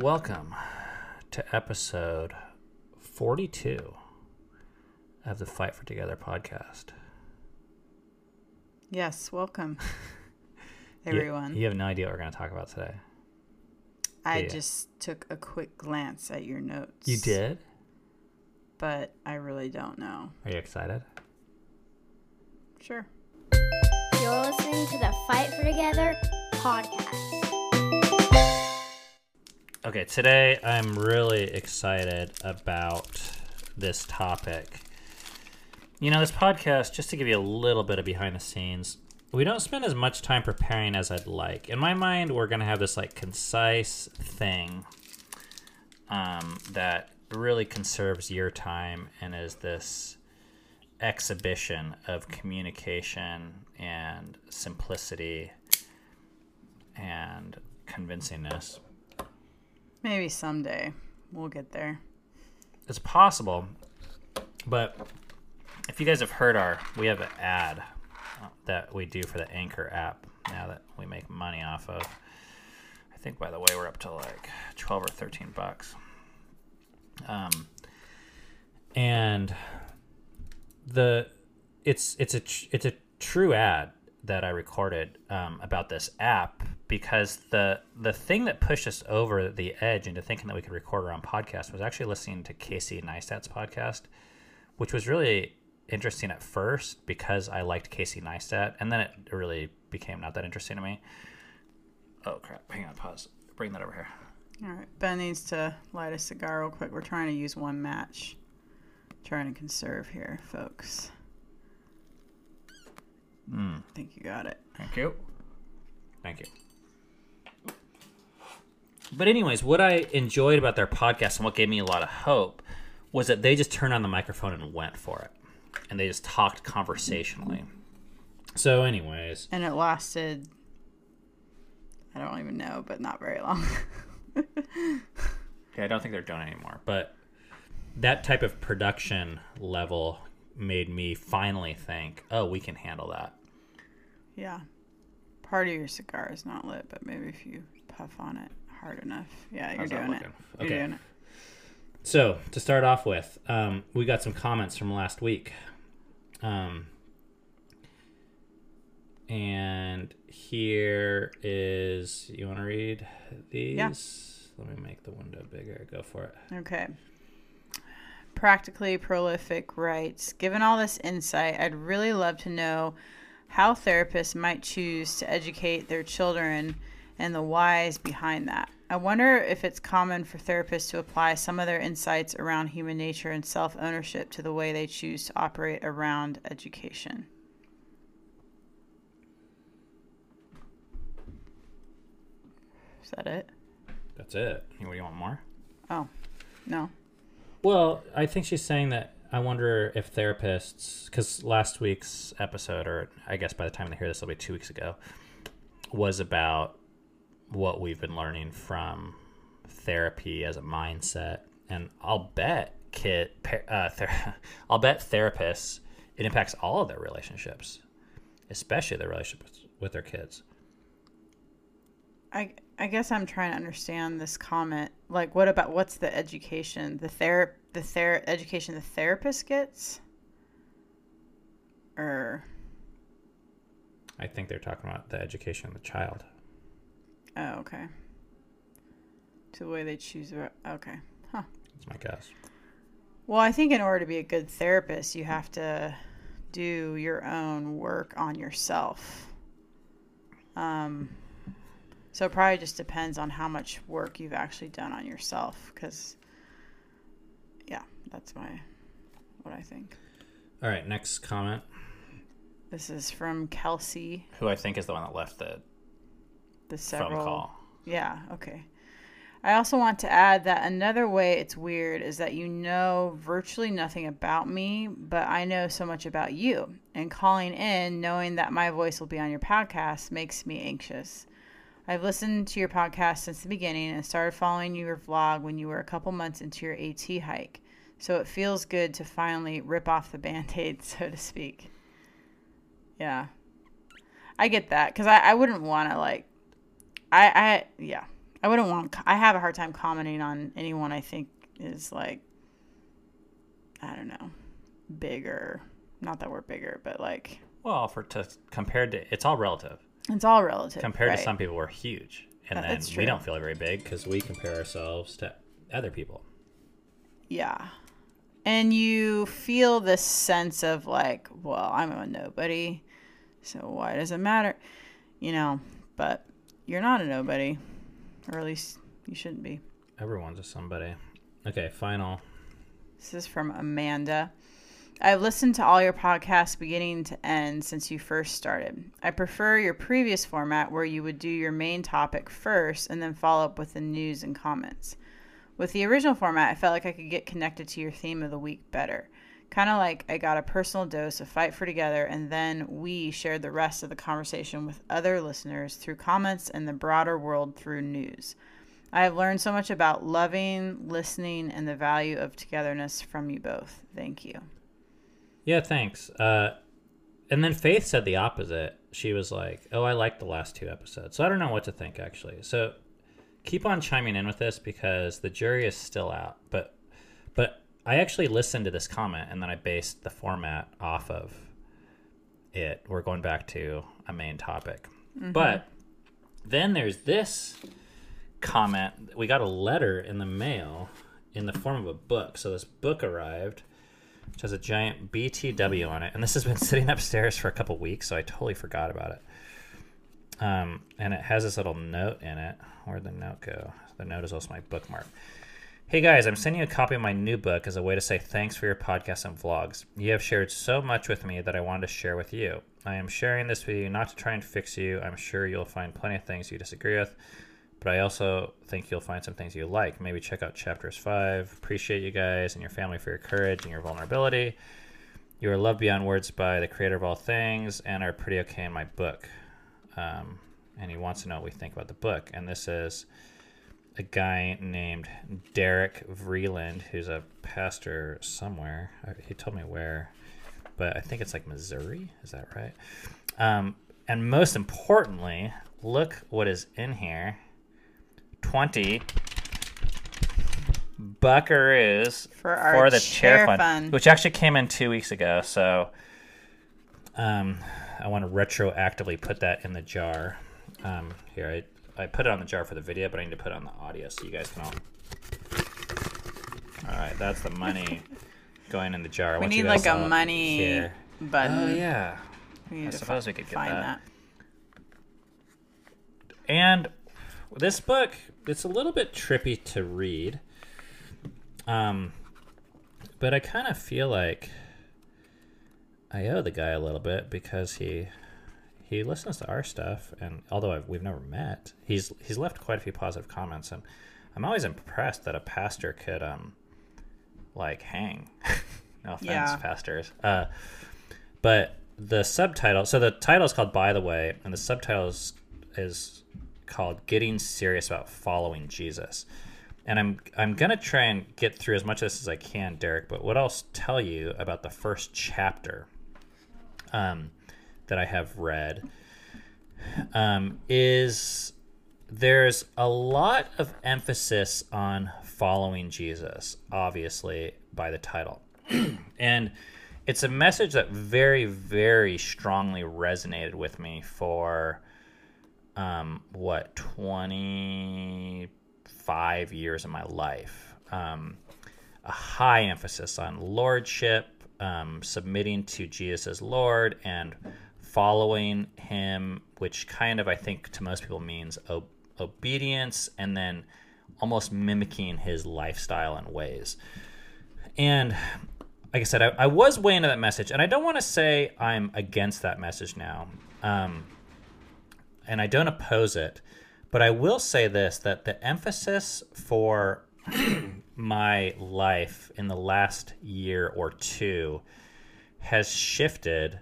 Welcome to episode 42 of the Fight for Together podcast. Yes, welcome, You- everyone. You, have no idea what we're going to talk about today. I yeah. just took a quick glance at your notes. You did? But I really don't know. Are you excited? Sure. You're listening to the Fight for Together podcast. Okay, today I'm really excited about this topic. You know, this podcast, just to give you a little bit of behind the scenes, we don't spend as much time preparing as I'd like. In my mind, we're going to have this like concise thing um, that really conserves your time and is this exhibition of communication and simplicity and convincingness. Maybe someday we'll get there. It's possible, but if you guys have heard our, we have an ad that we do for the Anchor app now that we make money off of. I think, by the way, we're up to like twelve or thirteen bucks. Um, and the it's it's a it's a true ad that I recorded um, about this app because the the thing that pushed us over the edge into thinking that we could record our own podcast was actually listening to Casey Neistat's podcast, which was really interesting at first because I liked Casey Neistat, and then it really became not that interesting to me. Oh crap! Hang on, pause. Bring that over here. All right. Ben needs to light a cigar real quick. We're trying to use one match. Trying to conserve here, folks. Mm, I think you got it. thank you. Thank you. But anyways, what I enjoyed about their podcast and what gave me a lot of hope was that they just turned on the microphone and went for it, and they just talked conversationally. So, anyways, And it lasted, I don't even know, but not very long. Okay, I don't think they're it anymore, but that type of production level made me finally think, oh, we can handle that. yeah. Part of your cigar is not lit, but maybe if you puff on it hard enough. Yeah, you're How's doing it. looking? You're Okay. doing it. So, to start off with, um, we got some comments from last week. Um, and here is, you want to read these? Yeah. Let me make the window bigger. Go for it. Okay. Practically prolific writes Given all this insight, I'd really love to know how therapists might choose to educate their children and the whys behind that. I wonder if it's common for therapists to apply some of their insights around human nature and self ownership to the way they choose to operate around education. Is that it? That's it. What do you want more? Oh, no. Well, I think she's saying that I wonder if therapists, because last week's episode, or I guess by the time they hear this, it'll be two weeks ago, was about what we've been learning from therapy as a mindset, and I'll bet kid, uh, ther- I'll bet therapists it impacts all of their relationships, especially their relationships with their kids. I I guess I'm trying to understand this comment. Like, what about what's the education the ther the ther education the therapist gets? Or I think they're talking about the education of the child. Oh, okay. To the way they choose. their- Okay. Huh. That's my guess. Well, I think in order to be a good therapist, you have to do your own work on yourself. Um, so it probably just depends on how much work you've actually done on yourself. Because, yeah, that's my what I think. All right, next comment. This is from Kelsey. Who I think is the one that left the The several. phone call. Yeah, okay. I also want to add that another way it's weird is that you know virtually nothing about me, but I know so much about you. And calling in, knowing that my voice will be on your podcast, makes me anxious. I've listened to your podcast since the beginning and started following your vlog when you were a couple months into your AT hike. So it feels good to finally rip off the band aid, so to speak. Yeah. I get that because I, I wouldn't want to, like, I, I, yeah. I wouldn't want. I have a hard time commenting on anyone I think is like, I don't know, bigger. Not that we're bigger, but like Well, for to compared to it's all relative. it's all relative. Compared to some people, we're huge, and Uh, then we don't feel very big because we compare ourselves to other people. Yeah. And you feel this sense of like, well, I'm a nobody, so why does it matter? You know, but you're not a nobody, or at least you shouldn't be. Everyone's a somebody. Okay, final. This is from Amanda. I've listened to all your podcasts beginning to end since you first started. I prefer your previous format where you would do your main topic first and then follow up with the news and comments. With the original format, I felt like I could get connected to your theme of the week better. Kind of like I got a personal dose of Fight for Together, and then we shared the rest of the conversation with other listeners through comments and the broader world through news. I have learned so much about loving, listening, and the value of togetherness from you both. Thank you. Yeah, thanks. Uh, and then Faith said the opposite. She was like, "Oh, I liked the last two episodes." So I don't know what to think actually. So keep on chiming in with this because the jury is still out. But but I actually listened to this comment and then I based the format off of it. We're going back to a main topic. But then there's this comment. We got a letter in the mail in the form of a book. So this book arrived which has a giant BTW on it. And this has been sitting upstairs for a couple weeks, so I totally forgot about it. Um, and it has this little note in it. Where'd the note go? The note is also my bookmark. Hey guys, I'm sending you a copy of my new book as a way to say thanks for your podcasts and vlogs. You have shared so much with me that I wanted to share with you. I am sharing this with you not to try and fix you. I'm sure you'll find plenty of things you disagree with, but I also think you'll find some things you like. Maybe check out chapters five. Appreciate you guys and your family for your courage and your vulnerability. You are loved beyond words by the creator of all things and are pretty okay in my book. Um, and he wants to know what we think about the book. And this is a guy named Derek Vreeland, who's a pastor somewhere. Uh, He told me where, but I think it's like Missouri. Is that right? Um, and most importantly, look what is in here 20 buckaroos For our the chair chair fund, fund. which actually came in two weeks ago. So um, I want to retroactively put that in the jar. Um, here, I, I put it on the jar for the video, but I need to put it on the audio so you guys can all. All right, that's the money going in the jar. I We want you need guys like a all money here. button. Oh yeah. We need I to suppose we could get find that. that. And this book, it's a little bit trippy to read. Um, but I kind of feel like I owe the guy a little bit because he he listens to our stuff, and although I've, we've never met, he's he's left quite a few positive comments, and I'm always impressed that a pastor could um like hang. no offense, Yeah. pastors. Uh, but the subtitle, so the title is called "By the Way," and the subtitle is, is called "Getting Serious About Following Jesus." And I'm I'm gonna try and get through as much of this as I can, Derek. But what I'll tell you about the first chapter um, that I have read um, is there's a lot of emphasis on following Jesus, obviously by the title, and it's a message that very very strongly resonated with me for um, what 25 years of my life. Um, a high emphasis on lordship um, submitting to jesus as lord and following him which kind of i think to most people means o- obedience and then almost mimicking his lifestyle and ways. And like I said, I, I was way into that message, and I don't want to say I'm against that message now, um, and I don't oppose it, but I will say this: that the emphasis for my life in the last year or two has shifted,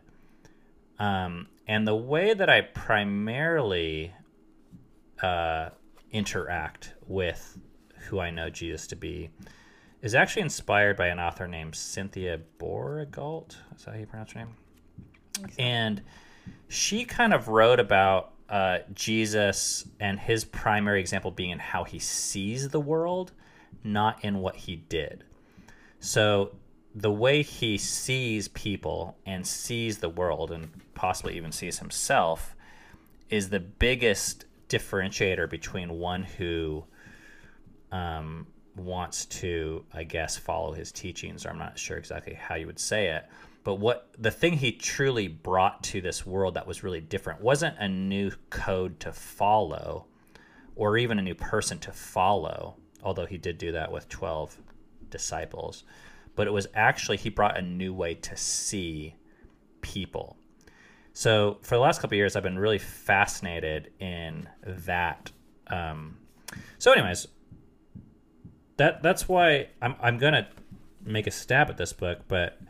um, and the way that I primarily uh, interact with who I know Jesus to be is actually inspired by an author named Cynthia Bourgeault. Is that how you pronounce her name? And she kind of wrote about uh, Jesus and his primary example being in how he sees the world, not in what he did. So the way he sees people and sees the world and possibly even sees himself is the biggest differentiator between one who um, wants to, I guess, follow his teachings, or I'm not sure exactly how you would say it. But what the thing he truly brought to this world that was really different wasn't a new code to follow or even a new person to follow, although he did do that with 12 disciples but it was actually he brought a new way to see people. So for the last couple years, I've been really fascinated in that. Um, so, anyways, that that's why I'm I'm gonna make a stab at this book, but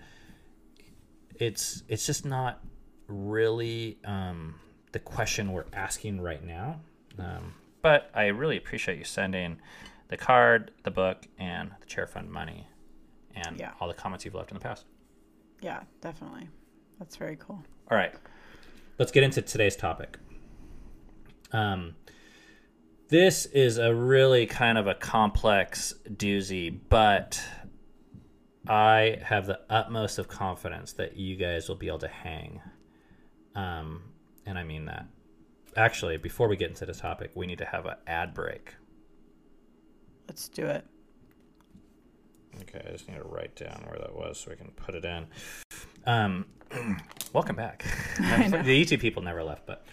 it's it's just not really um, the question we're asking right now. Um, but I really appreciate you sending the card, the book, and the chair fund money and Yeah. all the comments you've left in the past. Yeah, definitely. That's very cool. All right, let's get into today's topic. Um, this is a really kind of a complex doozy, but I have the utmost of confidence that you guys will be able to hang. Um, and I mean that. Actually, before we get into the topic, we need to have an ad break. Let's do it. Okay, I just need to write down where that was so we can put it in. Um, welcome back. The YouTube people never left, but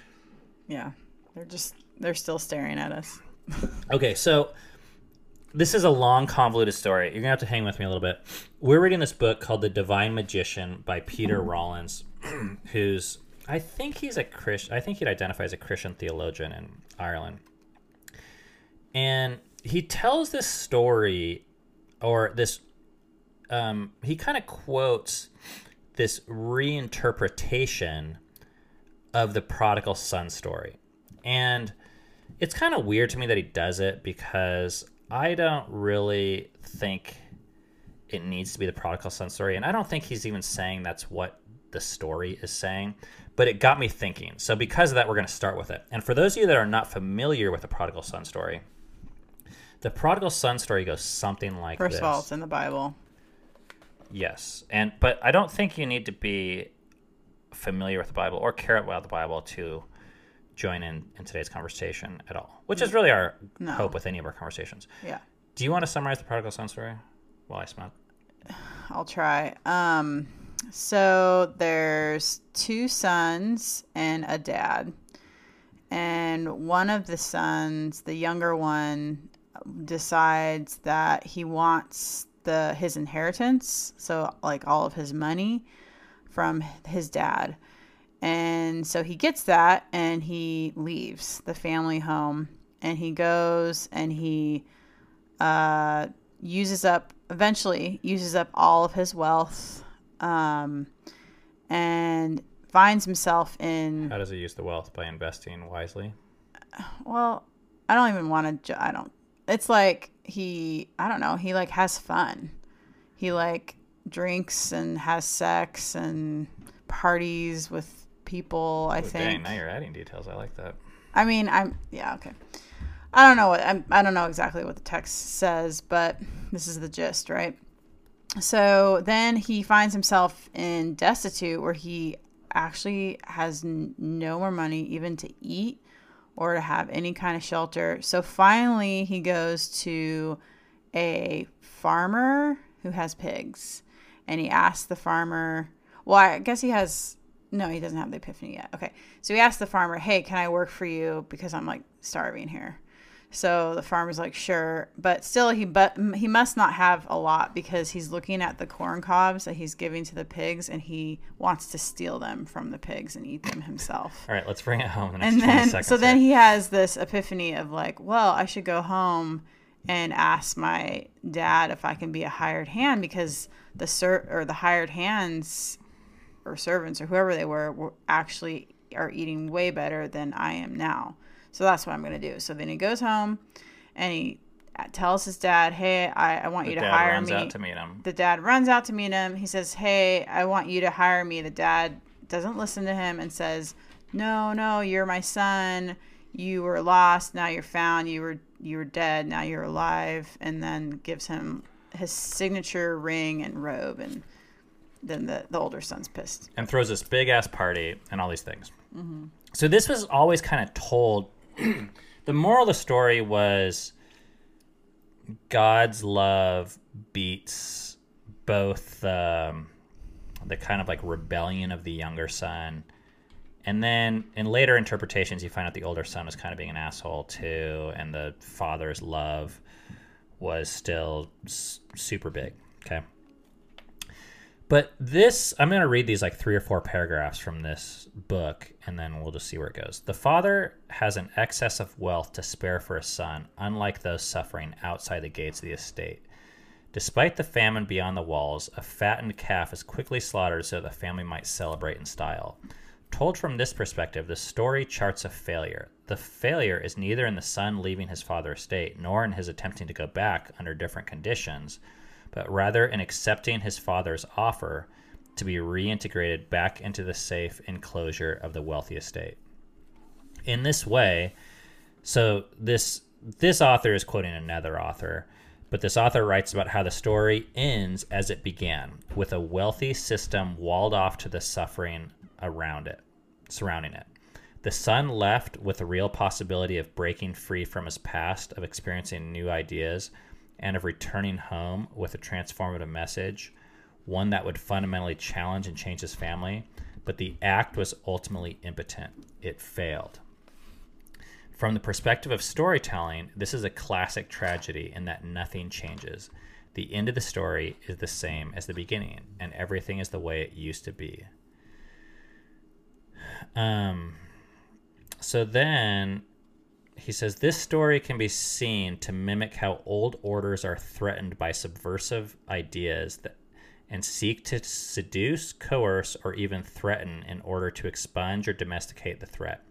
Yeah. They're just they're still staring at us. okay. So this is a long, convoluted story. You're gonna have to hang with me a little bit. We're reading this book called The Divine Magician by Peter Rollins, who's I think he's a Christian. I think he'd identify as a Christian theologian in Ireland, and he tells this story or this um, he kind of quotes this reinterpretation of the prodigal son story. And it's kind of weird to me that he does it because i don't really think it needs to be the prodigal son story and i don't think he's even saying that's what the story is saying but it got me thinking. So because of that we're going to start with it. And for those of you that are not familiar with the prodigal son story the prodigal son story goes something like First this. of all, it's in the Bible. Yes, and but I don't think you need to be familiar with the Bible or care about the Bible to join in in today's conversation at all, which is really our No. hope with any of our conversations. Yeah. Do you want to summarize the prodigal son story while I smoke? I'll try. Um, so there's two sons and a dad. And one of the sons, the younger one, decides that he wants the his inheritance, so like all of his money from his dad. And so he gets that and he leaves the family home and he goes and he uh, uses up eventually uses up all of his wealth um, and finds himself in How does he use the wealth by investing wisely? well i don't even want to i don't it's like he i don't know he like has fun he like drinks and has sex and parties with people i Oh, think dang, now you're adding details. I like that. I mean, I'm yeah, okay. I don't know what I'm, I don't know exactly what the text says, but this is the gist, right? So then he finds himself in destitute, where he actually has n- no more money even to eat or to have any kind of shelter. So finally, he goes to a farmer who has pigs, and he asks the farmer. Well, I guess he has. No, he doesn't have the epiphany yet. Okay. So he asked the farmer, Hey, can I work for you? Because I'm like starving here. So the farmer's like, Sure. But still, he, but he must not have a lot because he's looking at the corn cobs that he's giving to the pigs and he wants to steal them from the pigs and eat them himself. All right, let's bring it home. The next And 20 then, seconds so then he has this epiphany of like, Well, I should go home and ask my dad if I can be a hired hand because the ser- or the hired hands or servants or whoever they were were actually are eating way better than I am now. So that's what I'm going to do. So then he goes home and he uh, tells his dad, Hey, I, I want the you to dad hire runs me. out to meet him. the dad runs out to meet him. He says, Hey, I want you to hire me. The dad doesn't listen to him and says, no, no, you're my son. You were lost, now you're found. You were you were dead, now you're alive. And then gives him his signature ring and robe, and then the the older son's pissed. and throws this big ass party and all these things. Mm-hmm. So this was always kind of told. the moral of the story was God's love beats both um, the kind of like rebellion of the younger son. And then in later interpretations, you find out the older son was kind of being an asshole too, and the father's love was still s- super big. Okay. But this, I'm going to read these like three or four paragraphs from this book, and then we'll just see where it goes. The father has an excess of wealth to spare for his son, unlike those suffering outside the gates of the estate. Despite the famine beyond the walls, a fattened calf is quickly slaughtered so the family might celebrate in style. Told from this perspective, the story charts a failure. The failure is neither in the son leaving his father's estate, nor in his attempting to go back under different conditions, but rather in accepting his father's offer to be reintegrated back into the safe enclosure of the wealthy estate. In this way, so this this author is quoting another author, but this author writes about how the story ends as it began, with a wealthy system walled off to the suffering around it, surrounding it. The son left with a real possibility of breaking free from his past, of experiencing new ideas, and of returning home with a transformative message, one that would fundamentally challenge and change his family. But the act was ultimately impotent. It failed. From the perspective of storytelling, this is a classic tragedy in that nothing changes. The end of the story is the same as the beginning, and everything is the way it used to be. Um, so then he says this story can be seen to mimic how old orders are threatened by subversive ideas that and seek to seduce, coerce, or even threaten in order to expunge or domesticate the threat.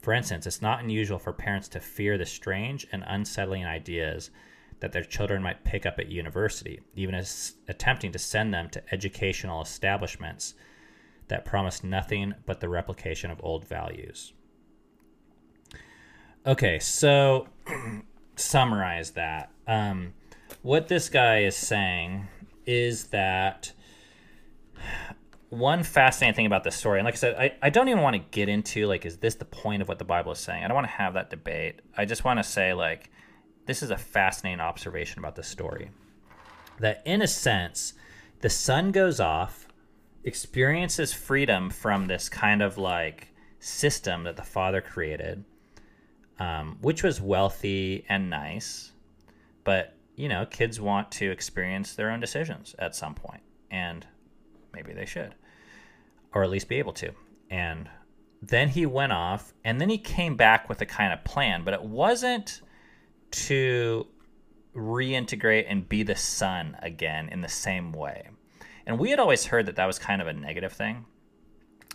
For instance, it's not unusual for parents to fear the strange and unsettling ideas that their children might pick up at university, even as attempting to send them to educational establishments that promise nothing but the replication of old values. Okay, so summarize that. Um, what this guy is saying is that one fascinating thing about this story, and like I said, I, I don't even want to get into like, is this the point of what the Bible is saying? I don't want to have that debate. I just want to say like, this is a fascinating observation about this story. That in a sense, the son goes off, experiences freedom from this kind of like system that the father created, um, which was wealthy and nice, but you know, kids want to experience their own decisions at some point, and maybe they should, or at least be able to. And then he went off, and then he came back with a kind of plan, but it wasn't to reintegrate and be the son again in the same way. And we had always heard that that was kind of a negative thing.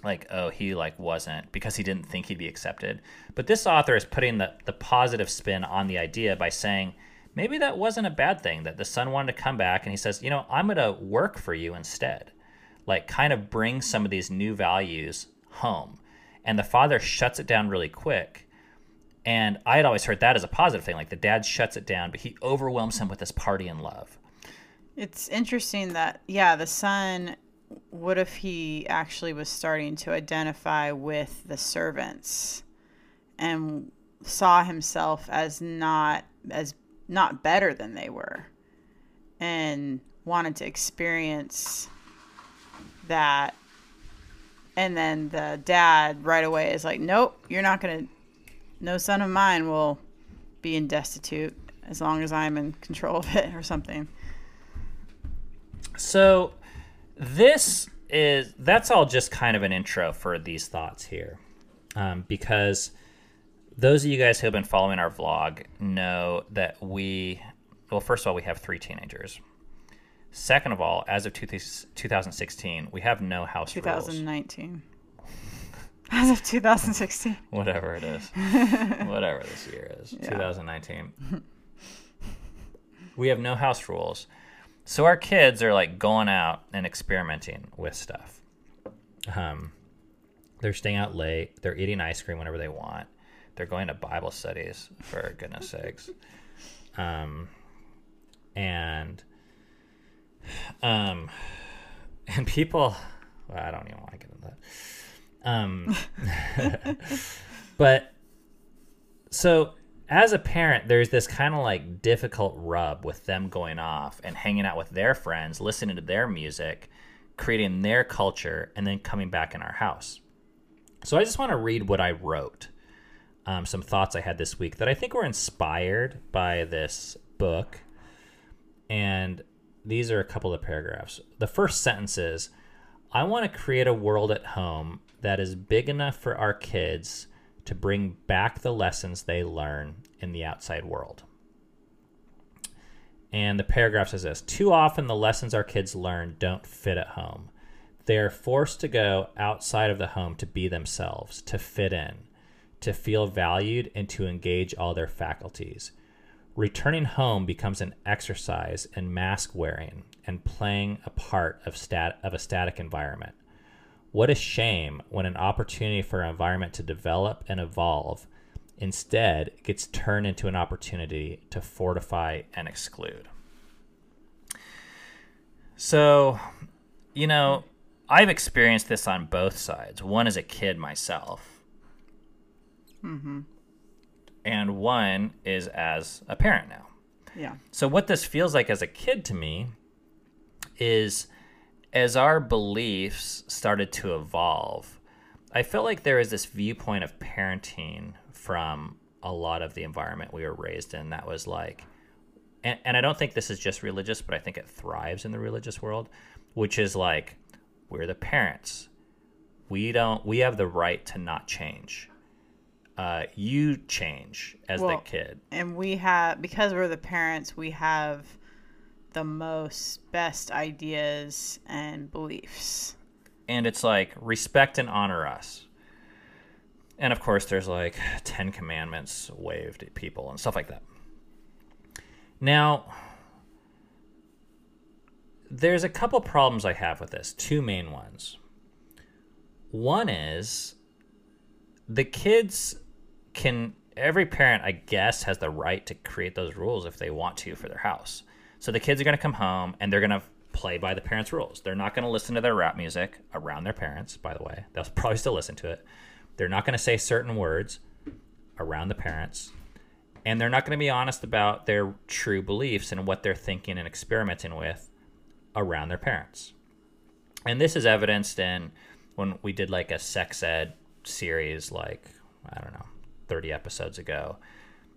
Like, oh, he like wasn't because he didn't think he'd be accepted. But this author is putting the, the positive spin on the idea by saying maybe that wasn't a bad thing that the son wanted to come back and he says, you know, I'm going to work for you instead. Like, kind of bring some of these new values home. And the father shuts it down really quick. And I had always heard that as a positive thing. Like, the dad shuts it down, but he overwhelms him with this party and love. It's interesting that yeah, the son. What if he actually was starting to identify with the servants, and saw himself as not as not better than they were, and wanted to experience that. And then the dad right away is like, "Nope, you're not gonna. No son of mine will be in destitute as long as I'm in control of it, or something." So this is that's all just kind of an intro for these thoughts here, um, because those of you guys who have been following our vlog know that we, well, first of all, we have three teenagers. Second of all, as of two, 2016, we have no house rules. 2019. As of 2016. Whatever it is, whatever this year is, 2019. we have no house rules. So our kids are like going out and experimenting with stuff. Um, They're staying out late. They're eating ice cream whenever they want. They're going to Bible studies, for goodness sakes. Um, and um, and people, well, I don't even want to get into that. Um, but so as a parent, there's this kind of like difficult rub with them going off and hanging out with their friends, listening to their music, creating their culture, and then coming back in our house. So I just want to read what I wrote. Um, some thoughts I had this week that I think were inspired by this book. And these are a couple of paragraphs. The first sentence is I want to create a world at home that is big enough for our kids to bring back the lessons they learn in the outside world. And the paragraph says this Too often, the lessons our kids learn don't fit at home. They are forced to go outside of the home to be themselves, to fit in, to feel valued, and to engage all their faculties. Returning home becomes an exercise in mask wearing and playing a part of, stat- of a static environment. What a shame when an opportunity for an environment to develop and evolve instead gets turned into an opportunity to fortify and exclude. So, you know, I've experienced this on both sides. One as a kid myself. Mm-hmm. And one is as a parent now. Yeah. So, what this feels like as a kid to me is as our beliefs started to evolve, I felt like there is this viewpoint of parenting from a lot of the environment we were raised in that was like, and, and I don't think this is just religious, but I think it thrives in the religious world, which is like, we're the parents. We don't, we have the right to not change. Uh, you change as Well, the kid. And we have, because we're the parents, we have the most best ideas and beliefs. and it's like respect and honor us. And of course, there's like Ten Commandments waved at people and stuff like that. Now, there's a couple problems I have with this, two main ones. One is the kids can, every parent, I guess, has the right to create those rules if they want to for their house. So the kids are going to come home and they're going to play by the parents' rules. They're not going to listen to their rap music around their parents, by the way. They'll probably still listen to it. They're not going to say certain words around the parents. And they're not going to be honest about their true beliefs and what they're thinking and experimenting with around their parents. And this is evidenced in when we did like a sex ed series, like, I don't know, 30 episodes ago.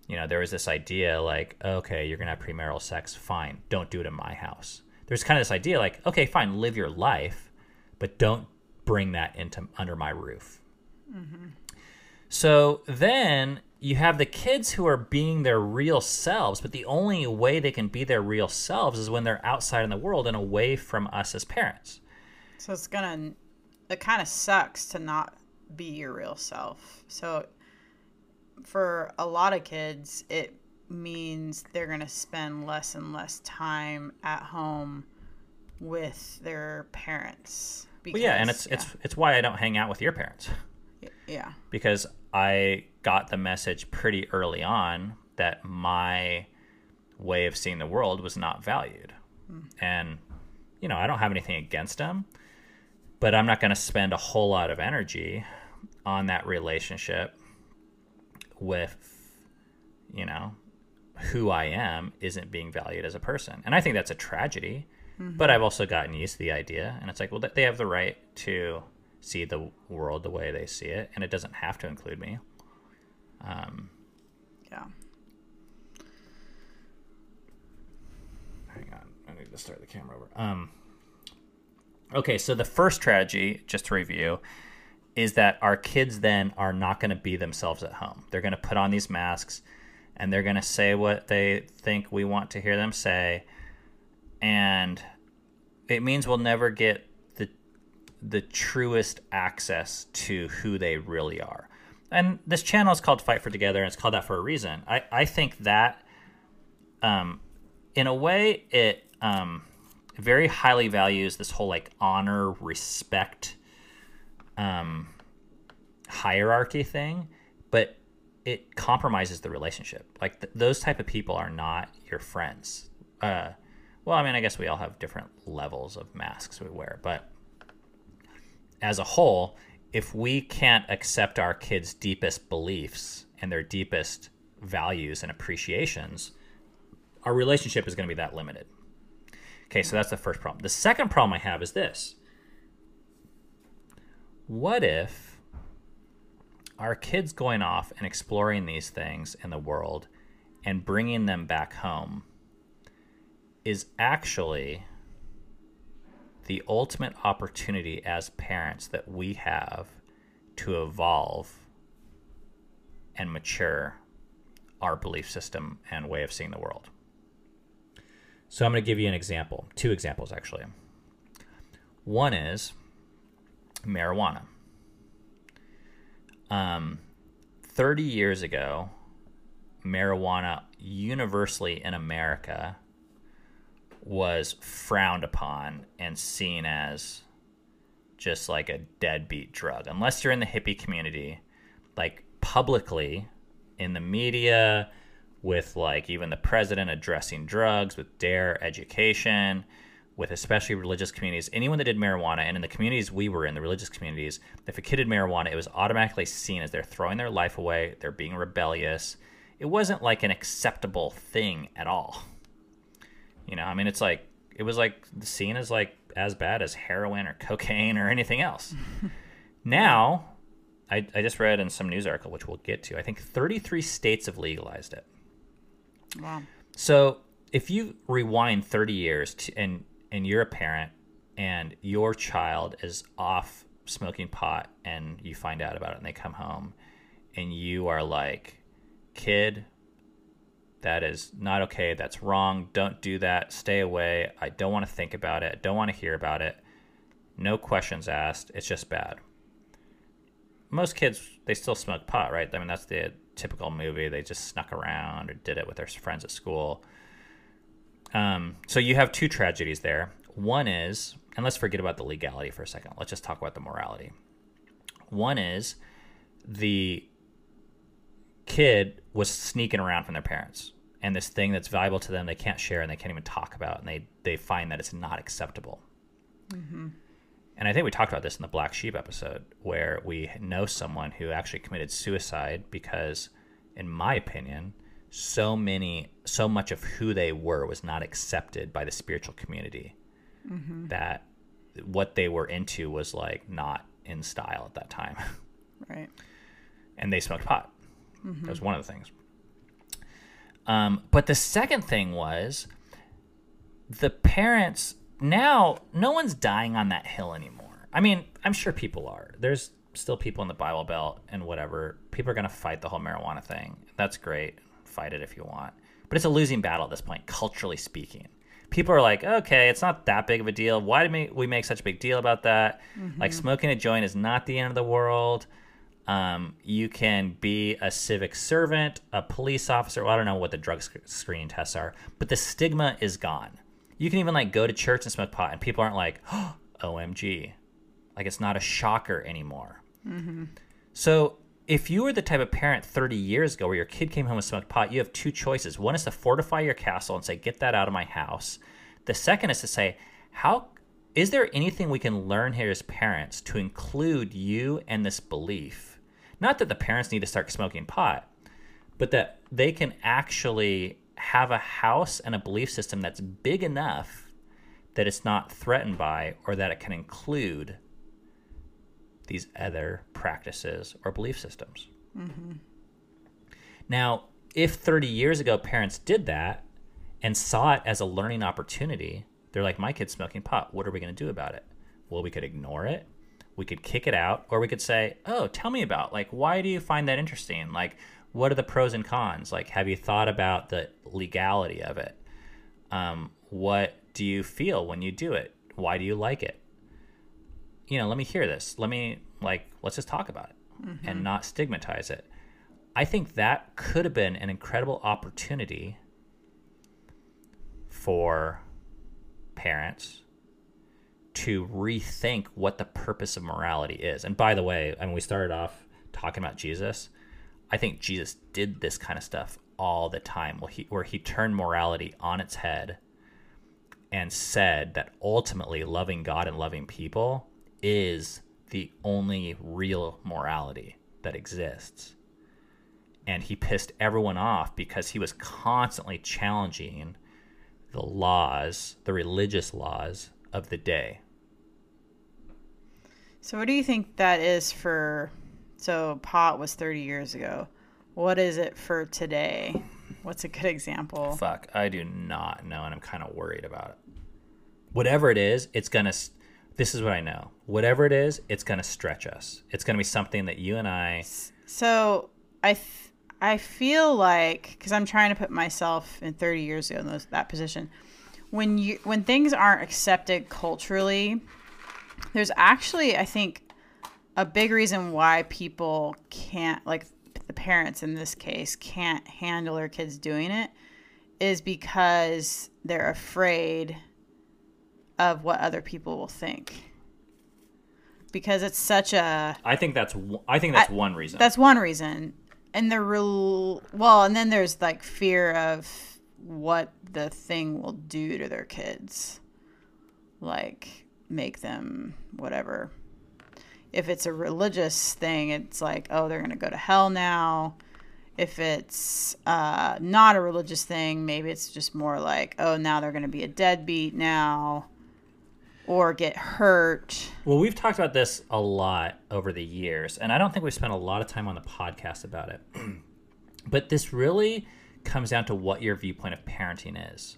You know, there was this idea like, okay, you're going to have premarital sex. Fine. Don't do it in my house. There's kind of this idea like, okay, fine, live your life, but don't bring that into under my roof. Mm-hmm. So then you have the kids who are being their real selves, but the only way they can be their real selves is when they're outside in the world and away from us as parents. So it's gonna, it kind of sucks to not be your real self. So for a lot of kids, it means they're gonna spend less and less time at home with their parents. Well, yeah, and it's because- it's it's why I don't hang out with your parents yeah, yeah. because I got the message pretty early on that my way of seeing the world was not valued. Hmm. And you know, I don't have anything against them, but I'm not going to spend a whole lot of energy on that relationship with you know, who I am isn't being valued as a person. And I think that's a tragedy. But I've also gotten used to the idea and it's like, well, they have the right to see the world the way they see it and it doesn't have to include me. Um, Yeah. hang on i need to start the camera over um okay so the first tragedy just to review is that our kids then are not going to be themselves at home. They're going to put on these masks and they're going to say what they think we want to hear them say and it means we'll never get the the truest access to who they really are. And this channel is called fight for together and it's called that for a reason. I i think that um in a way it um very highly values this whole like honor respect um hierarchy thing, but it compromises the relationship. Like th- those type of people are not your friends. Uh, well, I mean, I guess we all have different levels of masks we wear, but as a whole, if we can't accept our kids' deepest beliefs and their deepest values and appreciations, our relationship is going to be that limited. Okay, so that's the first problem. The second problem I have is this What if our kids going off and exploring these things in the world and bringing them back home is actually the ultimate opportunity as parents that we have to evolve and mature our belief system and way of seeing the world. So I'm going to give you an example, two examples actually. One is marijuana. Um, 30 years ago, marijuana universally in America was frowned upon and seen as just like a deadbeat drug. Unless you're in the hippie community, like publicly in the media, with like even the president addressing drugs, with DARE education, with especially religious communities, anyone that did marijuana, and in the communities we were in, the religious communities, if a kid did marijuana, it was automatically seen as they're throwing their life away, they're being rebellious. It wasn't like an acceptable thing at all. You know, I mean, it's like it was like seen as like as bad as heroin or cocaine or anything else. now, I, I just read in some news article, which we'll get to. I think 33 states have legalized it. Wow. So if you rewind 30 years to, and and you're a parent and your child is off smoking pot and you find out about it and they come home and you are like, kid, that is not okay. That's wrong. Don't do that. Stay away. I don't want to think about it. I don't want to hear about it. No questions asked. It's just bad. Most kids, they still smoke pot, right? I mean, that's the typical movie. They just snuck around or did it with their friends at school. Um, so you have two tragedies there. One is, and let's forget about the legality for a second. Let's just talk about the morality. One is the kid was sneaking around from their parents and this thing that's valuable to them they can't share and they can't even talk about and they they find that it's not acceptable and i think we talked about this in the black sheep episode where we know someone who actually committed suicide because in my opinion so many so much of who they were was not accepted by the spiritual community that what they were into was like not in style at that time Right. and they smoked pot. That was one of the things. Um, but the second thing was the parents. Now, no one's dying on that hill anymore. I mean, I'm sure people are. There's still people in the Bible Belt and whatever. People are going to fight the whole marijuana thing. That's great. Fight it if you want. But it's a losing battle at this point, culturally speaking. People are like, okay, it's not that big of a deal. Why do we make such a big deal about that? Like, smoking a joint is not the end of the world. Um, you can be a civic servant, a police officer. Well, I don't know what the drug sc- screening tests are, but the stigma is gone. You can even like go to church and smoke pot, and people aren't like, oh, "OMG," like it's not a shocker anymore. So, if you were the type of parent 30 years ago where your kid came home and smoked pot, you have two choices. One is to fortify your castle and say, "Get that out of my house." The second is to say, "How is there anything we can learn here as parents to include you and this belief? Not that the parents need to start smoking pot, but that they can actually have a house and a belief system that's big enough that it's not threatened by or that it can include these other practices or belief systems. Now, if 30 years ago parents did that and saw it as a learning opportunity, they're like, my kid's smoking pot. What are we going to do about it? Well, we could ignore it. We could kick it out, or we could say, oh, tell me about, like, why do you find that interesting? Like, what are the pros and cons? Like, have you thought about the legality of it? Um, what do you feel when you do it? Why do you like it? You know, let me hear this. Let me, like, let's just talk about it and mm-hmm. not stigmatize it. I think that could have been an incredible opportunity for parents to rethink what the purpose of morality is. And by the way, I mean, we started off talking about Jesus, I think Jesus did this kind of stuff all the time where he, where he turned morality on its head and said that ultimately loving God and loving people is the only real morality that exists. And he pissed everyone off because he was constantly challenging the laws, the religious laws of the day. So, what do you think that is for? So, pot was 30 years ago. What is it for today? What's a good example? Fuck, I do not know, and I'm kind of worried about it. Whatever it is, it's gonna. This is what I know. Whatever it is, it's gonna stretch us. It's gonna be something that you and I. So, I. Th- I feel like because I'm trying to put myself in 30 years ago in those, that position. When you when things aren't accepted culturally, there's actually I think a big reason why people can't like the parents in this case can't handle their kids doing it is because they're afraid of what other people will think. Because it's such a I think that's I think that's I, one reason. That's one reason and the real well, and then there's like fear of what the thing will do to their kids, like make them whatever. If it's a religious thing, it's like, oh, they're gonna go to hell now. If it's uh, not a religious thing, maybe it's just more like, oh, now they're gonna be a deadbeat now or get hurt. Well, we've talked about this a lot over the years, and I don't think we've spent a lot of time on the podcast about it. but this really comes down to what your viewpoint of parenting is.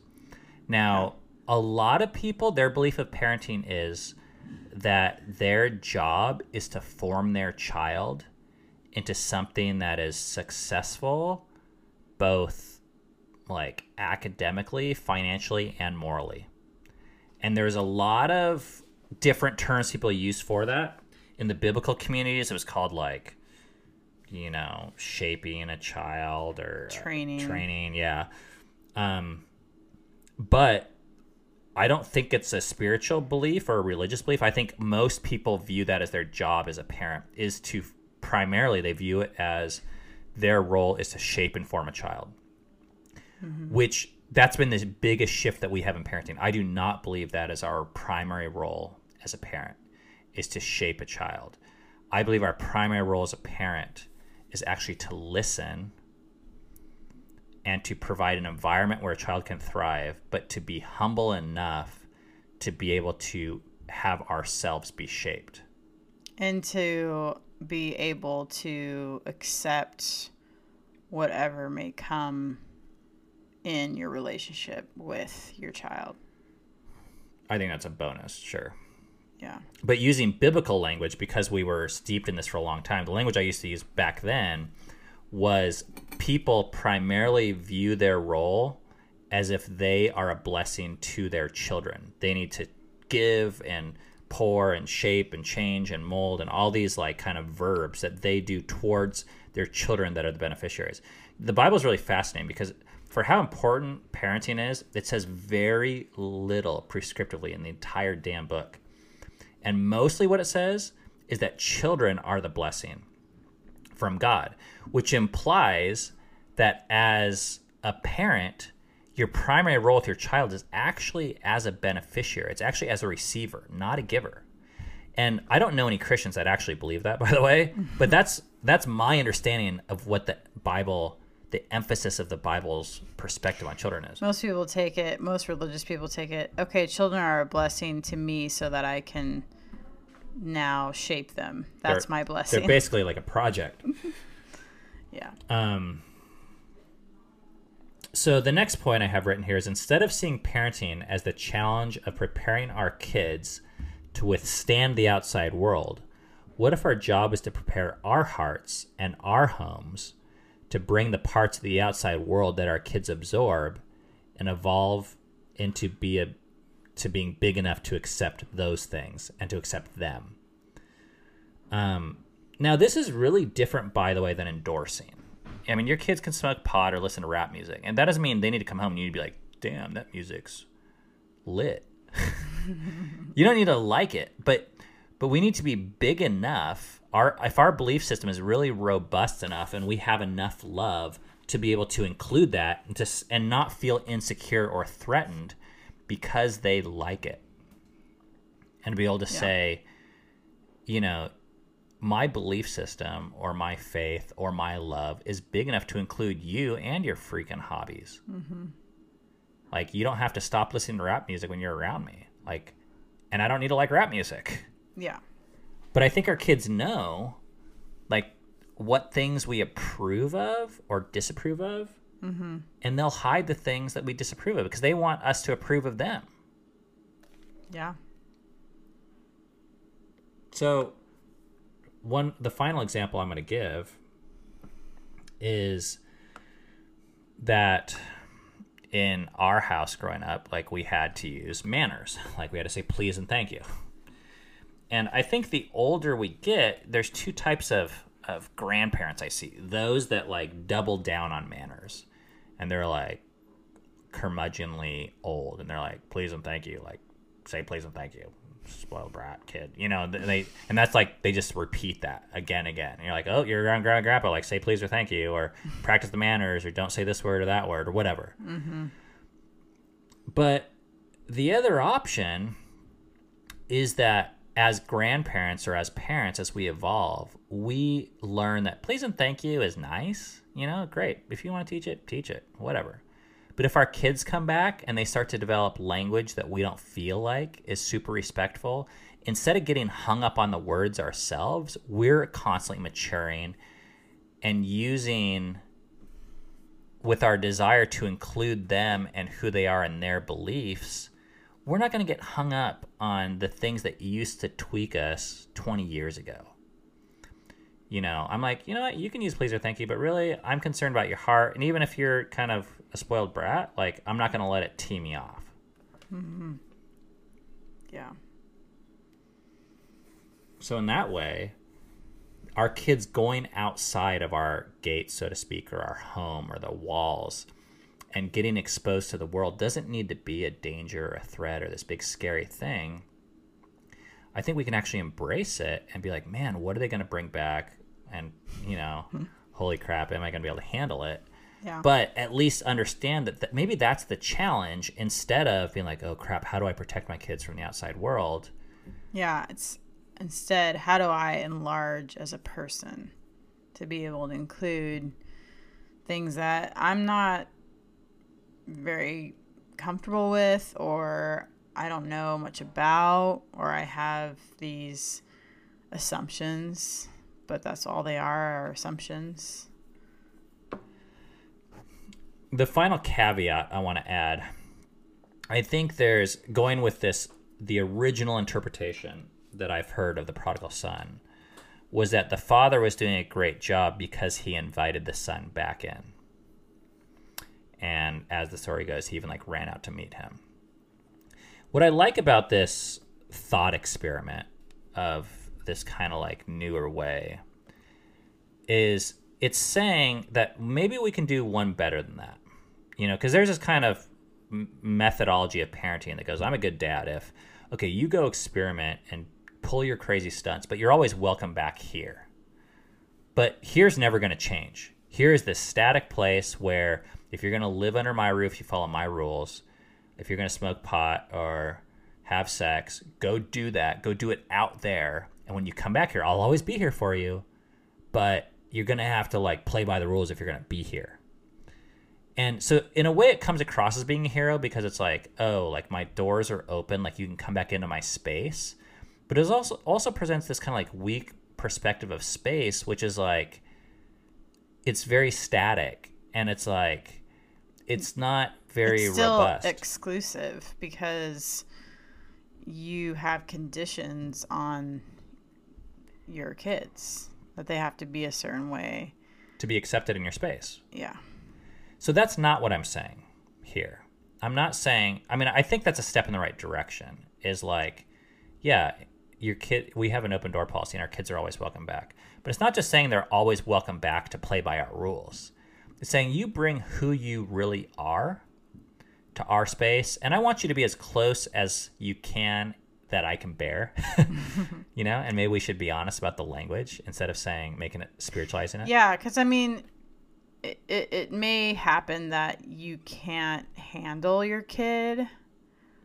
Now, a lot of people, their belief of parenting is that their job is to form their child into something that is successful, both like academically, financially, and morally and there's a lot of different terms people use for that in the biblical communities. It was called like you know shaping a child or training. training yeah. Um but i don't think it's a spiritual belief or a religious belief. I think most people view that as their job as a parent is to primarily they view it as their role is to shape and form a child mm-hmm. which that's been the biggest shift that we have in parenting. I do not believe that is our primary role as a parent is to shape a child. I believe our primary role as a parent is actually to listen and to provide an environment where a child can thrive, but to be humble enough to be able to have ourselves be shaped. And to be able to accept whatever may come in your relationship with your child. I think that's a bonus, sure. Yeah. But using biblical language, because we were steeped in this for a long time, the language I used to use back then was people primarily view their role as if they are a blessing to their children. They need to give and pour and shape and change and mold and all these like kind of verbs that they do towards their children that are the beneficiaries. The Bible is really fascinating because for how important parenting is, it says very little prescriptively in the entire damn book. And mostly what it says is that children are the blessing from God, which implies that as a parent, your primary role with your child is actually as a beneficiary. It's actually as a receiver, not a giver. And I don't know any Christians that actually believe that, by the way, but that's that's my understanding of what the Bible the emphasis of the Bible's perspective on children is. Most people take it, most religious people take it, okay, children are a blessing to me so that I can now shape them. That's they're, my blessing. They're basically like a project. yeah. Um so the next point I have written here is instead of seeing parenting as the challenge of preparing our kids to withstand the outside world, what if our job is to prepare our hearts and our homes to bring the parts of the outside world that our kids absorb and evolve into be a to being big enough to accept those things and to accept them. Um, now this is really different, by the way, than endorsing. I mean, your kids can smoke pot or listen to rap music, and that doesn't mean they need to come home and you need to be like, "Damn, that music's lit." you don't need to like it, but but we need to be big enough. Our if our belief system is really robust enough, and we have enough love to be able to include that and to and not feel insecure or threatened because they like it, and be able to Yeah. say, you know, my belief system or my faith or my love is big enough to include you and your freaking hobbies. Mm-hmm. Like you don't have to stop listening to rap music when you're around me. Like, and I don't need to like rap music. Yeah. But I think our kids know, like, what things we approve of or disapprove of, mm-hmm. and they'll hide the things that we disapprove of because they want us to approve of them. Yeah. So, one the final example I'm going to give is that in our house growing up, like we had to use manners, like we had to say please and thank you. And I think the older we get, there's two types of of grandparents I see. Those that like double down on manners, and they're like curmudgeonly old, and they're like please and thank you, like say please and thank you spoiled brat kid. You know they and that's like they just repeat that again and again. And you're like oh you're around grandma grandpa. Like say please or thank you or practice the manners or don't say this word or that word or whatever. Mm-hmm. But the other option is that as grandparents or as parents as we evolve we learn that please and thank you is nice you know great if you want to teach it teach it whatever but if our kids come back and they start to develop language that we don't feel like is super respectful, instead of getting hung up on the words ourselves, we're constantly maturing and using with our desire to include them and who they are and their beliefs. We're not going to get hung up on the things that used to tweak us 20 years ago you know, I'm like, you know what, you can use please or thank you, but really, I'm concerned about your heart. And even if you're kind of a spoiled brat, like, I'm not going to let it tee me off. Mm-hmm. Yeah. So, in that way, our kids going outside of our gate, so to speak, or our home or the walls and getting exposed to the world doesn't need to be a danger or a threat or this big scary thing. I think we can actually embrace it and be like, man, what are they going to bring back? And, you know, hmm. holy crap, am I going to be able to handle it? Yeah. But at least understand that, that maybe that's the challenge instead of being like, oh crap, how do I protect my kids from the outside world? Yeah, it's instead how do I enlarge as a person to be able to include things that I'm not very comfortable with or I don't know much about or I have these assumptions, but that's all they are, are assumptions. the final caveat I want to add I think there's going with this the original interpretation that I've heard of the prodigal son was that the father was doing a great job because he invited the son back in. And as the story goes, he even like ran out to meet him. What I like about this thought experiment of this kind of like newer way is it's saying that maybe we can do one better than that. You know, because there's this kind of methodology of parenting that goes, I'm a good dad if, okay, you go experiment and pull your crazy stunts, but you're always welcome back here. But here's never going to change. Here is this static place where if you're going to live under my roof, you follow my rules. If you're going to smoke pot or have sex, go do that. Go do it out there. And when you come back here, I'll always be here for you. But you're going to have to like play by the rules if you're going to be here. And so in a way it comes across as being a hero because it's like, oh, like my doors are open, like you can come back into my space. But it also also presents this kind of like weak perspective of space, which is like it's very static and it's like it's not very it's still robust. exclusive because you have conditions on your kids that they have to be a certain way. to be accepted in your space. Yeah. So that's not what I'm saying here. I'm not saying, I mean, I think that's a step in the right direction. Is like, yeah, your kid, we have an open door policy and our kids are always welcome back. But it's not just saying they're always welcome back to play by our rules. It's saying you bring who you really are to our space. And I want you to be as close as you can that I can bear, you know, and maybe we should be honest about the language instead of saying making it spiritualizing it. Yeah, because I mean, it, it, it may happen that you can't handle your kid,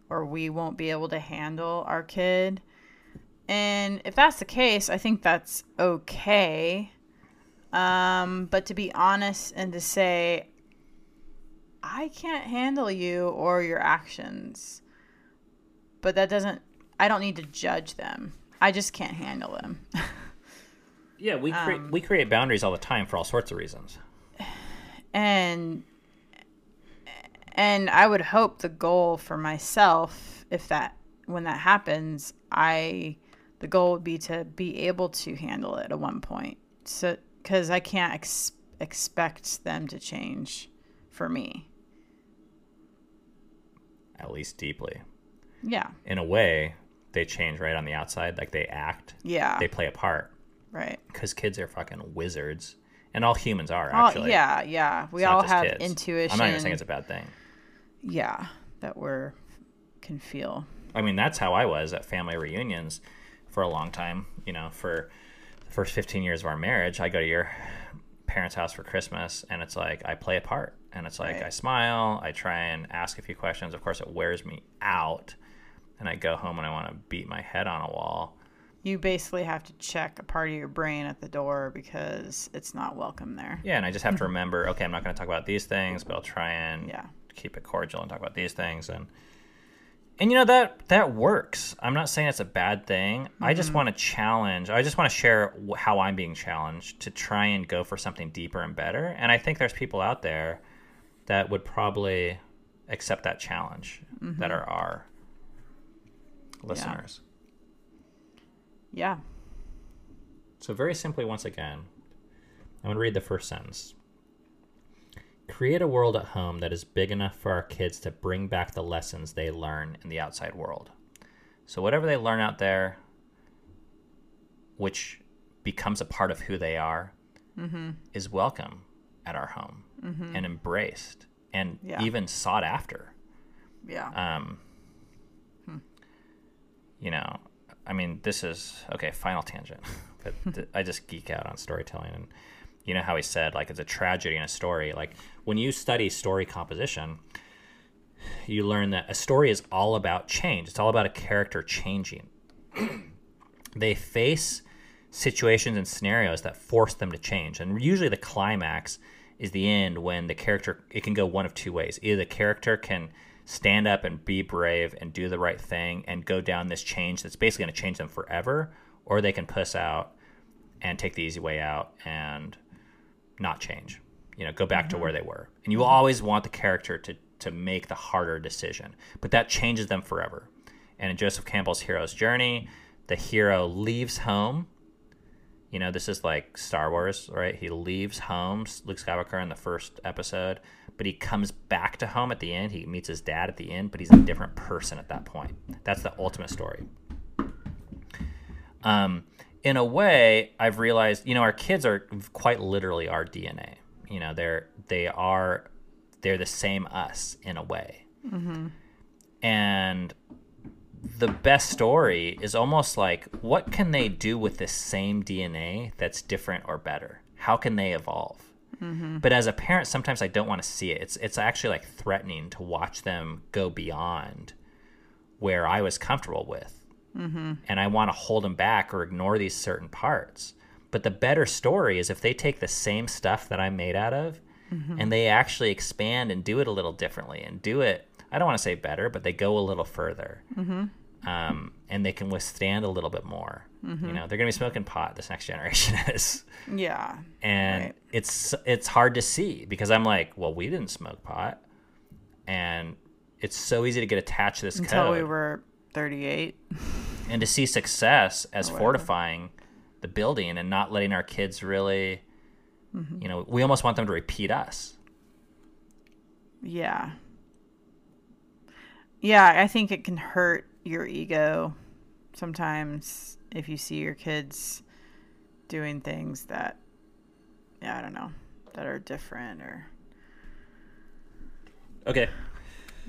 or we won't be able to handle our kid. And if that's the case, I think that's okay. Um, but to be honest and to say, I can't handle you or your actions, but that doesn't, I don't need to judge them. I just can't handle them. Yeah, we create Um, we create boundaries all the time for all sorts of reasons. and and I would hope the goal for myself if that when that happens I the goal would be to be able to handle it at one point so cuz I can't ex- expect them to change for me At least deeply. yeah In a way, they change right on the outside, like they act, yeah they play a part. right Because kids are fucking wizards, and all humans are all, actually. yeah yeah we all have kids. intuition I'm not even saying it's a bad thing. yeah that we're can feel I mean, that's how I was at family reunions for a long time. You know, for the first 15 years of our marriage, I go to your parents' house for Christmas, and it's like I play a part. And it's like Right. I smile, I try and ask a few questions. Of course, it wears me out. And I go home and I want to beat my head on a wall. you basically have to check a part of your brain at the door because it's not welcome there Yeah, and I just have to remember, okay, I'm not going to talk about these things, but I'll try and Yeah. keep it cordial and talk about these things and and you know that that works. I'm not saying it's a bad thing. I just mm-hmm. want to challenge. I just want to share how I'm being challenged to try and go for something deeper and better. And I think there's people out there that would probably accept that challenge that mm-hmm. are our listeners. yeah So, very simply, once again, I'm going to read the first sentence. Create a world at home that is big enough for our kids to bring back the lessons they learn in the outside world. So, whatever they learn out there, which becomes a part of who they are, mm-hmm. is welcome at our home mm-hmm. and embraced and Yeah. even sought after. yeah Um, hmm. You know, I mean, this is okay. Final tangent, but th- I just geek out on storytelling, and you know how he said like it's a tragedy in a story. Like when you study story composition, you learn that a story is all about change. It's all about a character changing. they face situations and scenarios that force them to change, and usually the climax is the end when the character it can go one of two ways. Either the character can stand up and be brave and do the right thing and go down this change that's basically going to change them forever, or they can puss out and take the easy way out and not change. You know, go back to where they were. And you will always want the character to to make the harder decision, but that changes them forever. And in Joseph Campbell's hero's journey, the hero leaves home. You know, this is like Star Wars, right? He leaves home, Luke Skywalker in the first episode, but he comes back to home at the end. He meets his dad at the end, but he's a different person at that point. That's the ultimate story. Um, in a way, I've realized, you know, our kids are quite literally our DNA. You know, they're they are they're the same us in a way. Mm-hmm. And the best story is almost like what can they do with this same DNA that's different or better? How can they evolve? Mm-hmm. But as a parent, sometimes I don't want to see it. It's it's actually like threatening to watch them go beyond where I was comfortable with, Mm-hmm. and I want to hold them back or ignore these certain parts. But the better story is if they take the same stuff that I'm made out of, mm-hmm. and they actually expand and do it a little differently and do it. I don't want to say better, but they go a little further, mm-hmm. um, and they can withstand a little bit more. You know, they're going to be smoking pot. This next generation is Yeah. and Right. it's it's hard to see because I'm like, well, we didn't smoke pot, and it's so easy to get attached to this Until code we were 38. and to see success as fortifying the building and not letting our kids really, Mm-hmm. you know, we almost want them to repeat us. Yeah. Yeah, I think it can hurt your ego sometimes if you see your kids doing things that, yeah, I don't know, that are different or. Okay,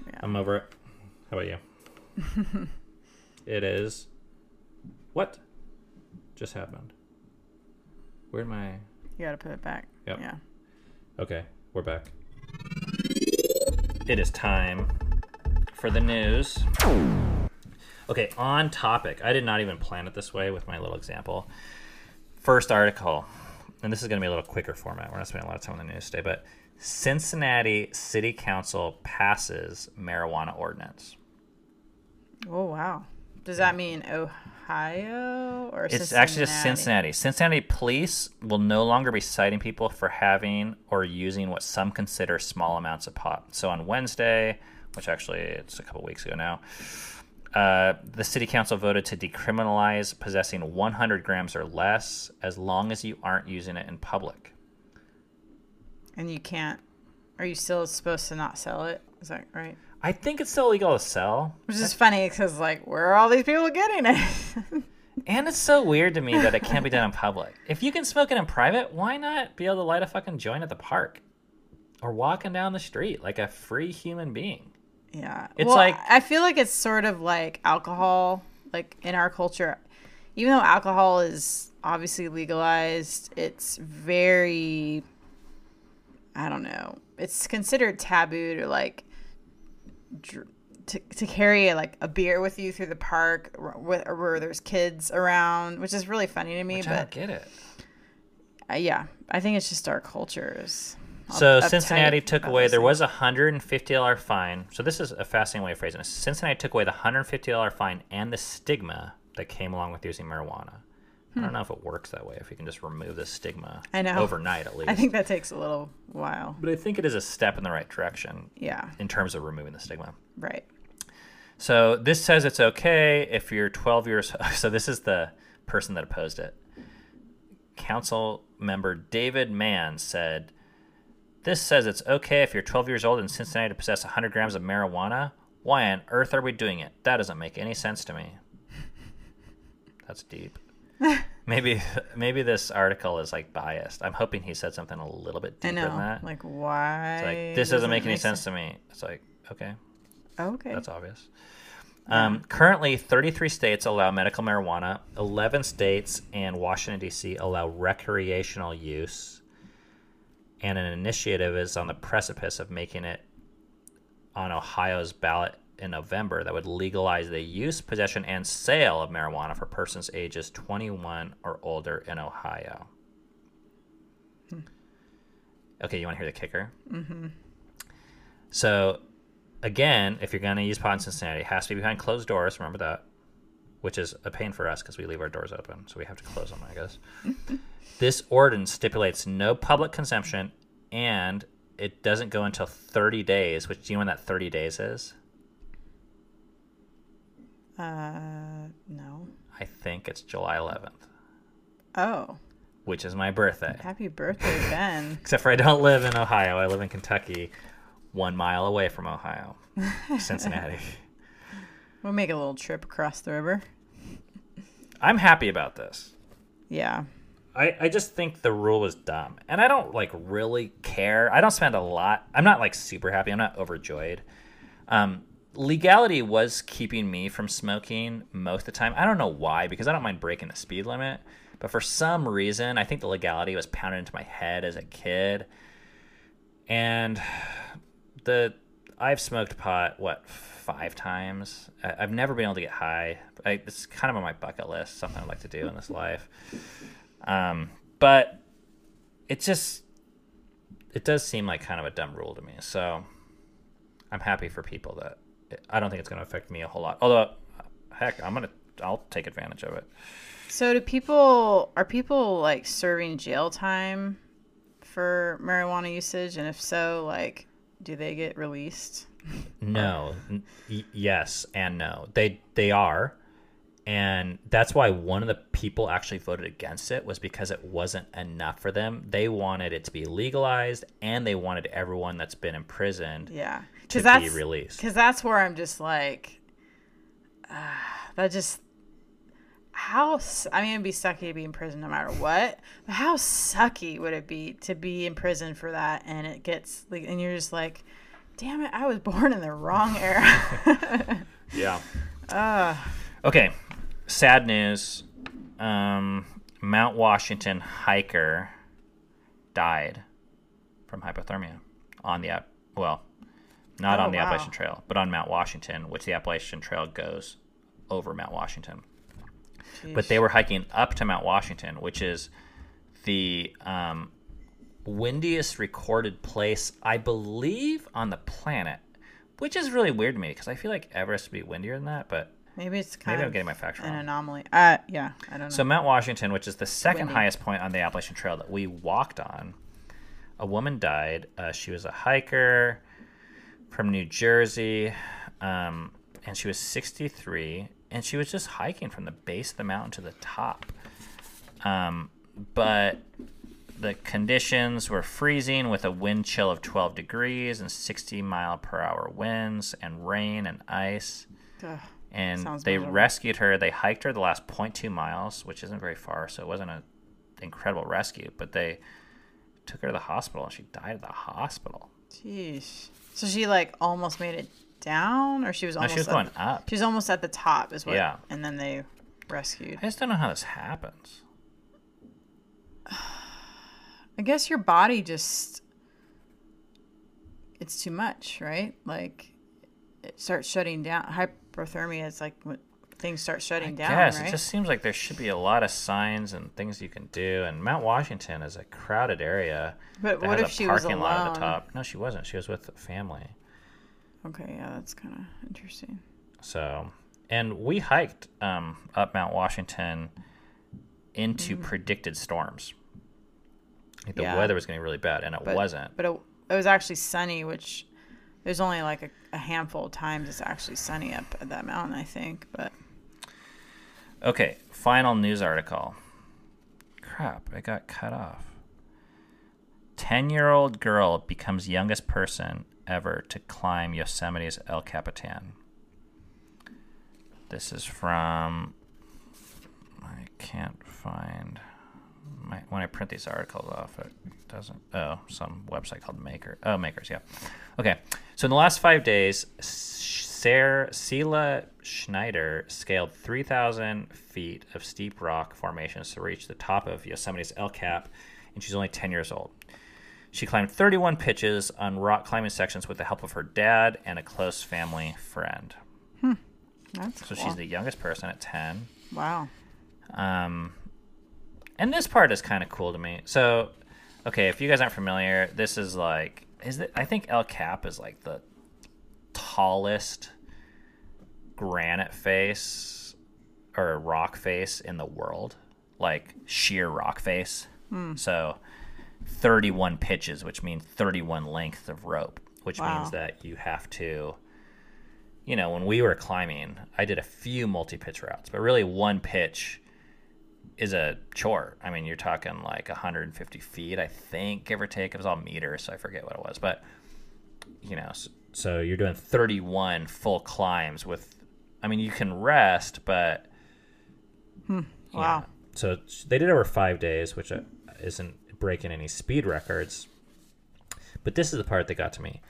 Yeah. I'm over it. How about you? It is. What just happened? Where'd my. You gotta put it back. Yep. Yeah. Okay, we're back. It is time for the news. Okay, on topic. I did not even plan it this way with my little example. First article, and this is going to be a little quicker format. We're not spending a lot of time on the news today, but Cincinnati City Council passes marijuana ordinance. Oh wow. Does that mean Ohio or It's actually just Cincinnati. Cincinnati police will no longer be citing people for having or using what some consider small amounts of pot. So on Wednesday, which actually it's a couple weeks ago now, uh, the city council voted to decriminalize possessing 100 grams or less as long as you aren't using it in public. And you can't. Are you still supposed to not sell it? Is that right? I think it's still illegal to sell. Which is funny because like, where are all these people getting it? And it's so weird to me that it can't be done in public. If you can smoke it in private, why not be able to light a fucking joint at the park or walking down the street like a free human being? yeah. It's Well, like- I feel like it's sort of like alcohol, like in our culture. Even though alcohol is obviously legalized, it's very. I don't know. It's considered taboo to like to, to carry like a beer with you through the park where, where there's kids around, which is really funny to me. Which I but don't get it. uh, yeah, I think it's just our cultures. So uptight Cincinnati took away. There was a hundred and fifty dollar fine. So this is a fascinating way of phrasing it. Cincinnati took away the hundred and fifty dollar fine and the stigma that came along with using marijuana. I don't know if it works that way. If you can just remove the stigma Hmm. I know. overnight, at least. I think that takes a little while. but I think it is a step in the right direction Yeah, in terms of removing the stigma. right. So this says it's okay if you're 12 years. So this is the person that opposed it. Council member David Mann said, "This says it's okay if you're 12 years old in Cincinnati to possess 100 grams of marijuana. Why on earth are we doing it? That doesn't make any sense to me." That's deep. maybe maybe this article is like biased. I'm hoping he said something a little bit deeper than that. Like, why? It's like this doesn't make any sense to me. It's like okay. Okay. That's obvious. Um, currently, 33 states allow medical marijuana. 11 states and Washington, D.C. allow recreational use. And an initiative is on the precipice of making it on Ohio's ballot in November that would legalize the use, possession, and sale of marijuana for persons ages 21 or older in Ohio. Okay, you want to hear the kicker? Mm-hmm. So, again, if you're going to use pot in Cincinnati, it has to be behind closed doors. Remember that, which is a pain for us because we leave our doors open, so we have to close them, I guess. this ordinance stipulates no public consumption, and it doesn't go until 30 days. Which do you know when that 30 days is? Uh, no. I think it's July 11th, Oh, which is my birthday. happy birthday, Ben. Except for I don't live in Ohio. I live in Kentucky, one mile away from Ohio, Cincinnati. we'll make a little trip across the river. I'm happy about this. Yeah. I, I just think the rule was dumb. And I don't like really care. I don't spend a lot. I'm not like super happy. I'm not overjoyed. Um, legality was keeping me from smoking most of the time. I don't know why, because I don't mind breaking the speed limit. But for some reason, I think the legality was pounded into my head as a kid. And the I've smoked pot what five times. I- I've never been able to get high. I, it's kind of on my bucket list, something I'd like to do in this life. Um, but it just it does seem like kind of a dumb rule to me. So I'm happy for people that I don't think it's going to affect me a whole lot. Although, heck, I'm gonna I'll take advantage of it. So do people are people like serving jail time for marijuana usage and if so like do they get released? No, y- yes, and no. They they are, and that's why one of the people actually voted against it was because it wasn't enough for them. They wanted it to be legalized, and they wanted everyone that's been imprisoned Yeah. To that's be released. cuz that's where I'm just like uh, that just how I mean it'd be sucky to be in prison no matter what. But how sucky would it be to be in prison for that and it gets like and you're just like damn it I was born in the wrong era. Yeah. Okay, sad news. Um, Mount Washington hiker died from hypothermia on the app. Well, not Oh, on the wow. Appalachian Trail, but on Mount Washington, which the Appalachian Trail goes over Mount Washington. But they were hiking up to Mount Washington, which is the um, windiest recorded place, I believe, on the planet. Which is really weird to me because I feel like Everest would be windier than that, but maybe it's kind maybe I'm getting my facts an wrong. anomaly. Uh, yeah, I don't know. So Mount Washington, which is the second Windy. highest point on the Appalachian Trail that we walked on, a woman died. Uh, she was a hiker from New Jersey, um, and she was 63, and she was just hiking from the base of the mountain to the top. Um, but the conditions were freezing with a wind chill of 12 degrees and 60 mile per hour winds and rain and ice Ugh. and they miserable. rescued her. They hiked her the last 0.2 miles, which isn't very far, so it wasn't an incredible rescue. But they took her to the hospital, and she died at the hospital. Jeez. So she like almost made it down, or she was No, almost she was at going the- up. She was almost at the top, is what. Yeah. And then they rescued. I just don't know how this happens. I guess your body just it's too much, right? Like it starts shutting down. Hypothermia is like when things start shutting down, Yes, right? it just seems like there should be a lot of signs and things you can do. And Mount Washington is a crowded area. But what if she was parking lot at the alone? top. No, she wasn't. She was with the family. Okay, yeah, that's kind of interesting. So, and we hiked um, up Mount Washington into Mm. predicted storms. Like the Yeah. weather was getting really bad, and it But wasn't. But it, it was actually sunny, which there's only like a, a handful of times it's actually sunny up at that mountain, I think. But Okay, final news article. Crap, I got cut off. 10 year old girl becomes youngest person ever to climb Yosemite's El Capitan. This is from. I can't find. My, when I print these articles off, it doesn't. Oh, some website called Maker. Oh, Makers, yeah. Okay, so in the last five days, Sarah Selah Schneider scaled 3,000 feet of steep rock formations to reach the top of Yosemite's El Cap, and she's only 10 years old. She climbed 31 pitches on rock climbing sections with the help of her dad and a close family friend. that's So cool. she's the youngest person at 10. wow. Um, and this part is kind of cool to me. So, okay, if you guys aren't familiar, this is like, is it? I think El Cap is like the tallest granite face or rock face in the world, like sheer rock face. Hmm. So, 31 pitches, which means 31 lengths of rope, which Wow. means that you have to you know, when we were climbing, I did a few multi pitch routes, but really one pitch is a chore. I mean, you're talking like 150 feet, I think, give or take. It was all meters, so I forget what it was. But, you know, so, you're doing 31 full climbs with, I mean, you can rest, but. Wow. yeah. So they did it over five days, which uh, isn't breaking any speed records. But this is the part that got to me.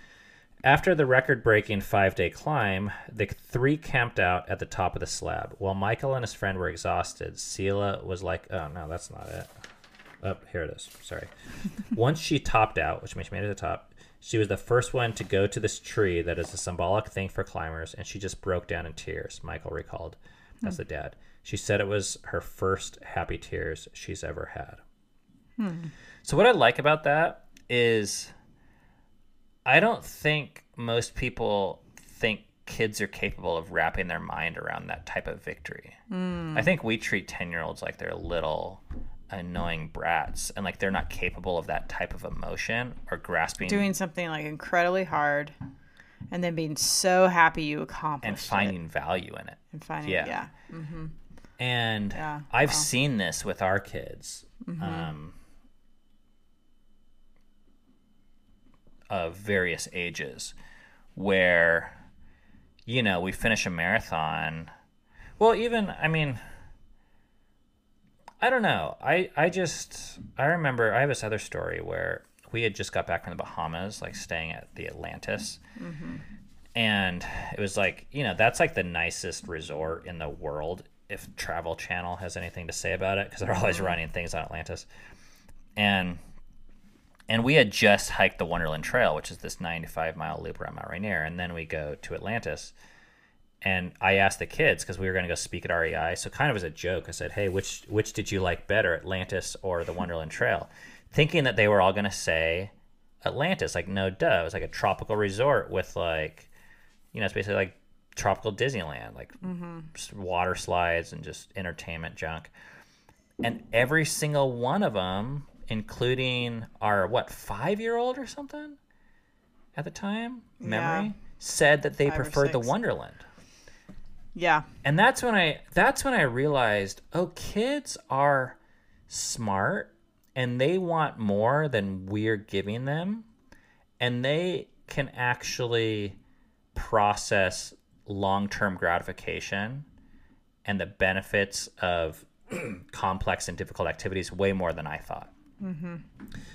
After the record breaking five day climb, the three camped out at the top of the slab. While Michael and his friend were exhausted, Selah was like, oh, no, that's not it. Oh, here it is. Sorry. Once she topped out, which means she made it to the top, she was the first one to go to this tree that is a symbolic thing for climbers, and she just broke down in tears, Michael recalled as the dad. She said it was her first happy tears she's ever had. Hmm. So, what I like about that is I don't think most people think kids are capable of wrapping their mind around that type of victory. Hmm. I think we treat 10 year olds like they're little annoying brats and like they're not capable of that type of emotion or grasping Doing something like incredibly hard, and then being so happy you accomplished and it. finding value in it. and finding yeah. yeah. And Yeah, I've wow. seen this with our kids. Um, of various ages where you know we finish a marathon well even i mean i don't know. I i just i remember i have this other story where we had just got back from the bahamas like staying at the atlantis. Mm-hmm. And it was like you know that's like the nicest resort in the world if Travel Channel has anything to say about it because they're always mm-hmm. running things on Atlantis, and and we had just hiked the Wonderland Trail, which is this 95 mile loop around Mount Rainier, and then we go to Atlantis. And I asked the kids because we were going to go speak at REI, so kind of as a joke, I said, "Hey, which which did you like better, Atlantis or the Wonderland Trail?" Thinking that they were all going to say Atlantis, like no duh, it was like a tropical resort with like, you know, it's basically like tropical Disneyland, like mm-hmm. just water slides and just entertainment junk. And every single one of them, including our what five year old or something at the time, memory, Yeah. said that they Five preferred the. Wonderland. Yeah. And that's when I that's when I realized, oh, kids are smart and they want more than we're giving them and they can actually process long-term gratification and the benefits of complex and difficult activities way more than I thought. Mm-hmm.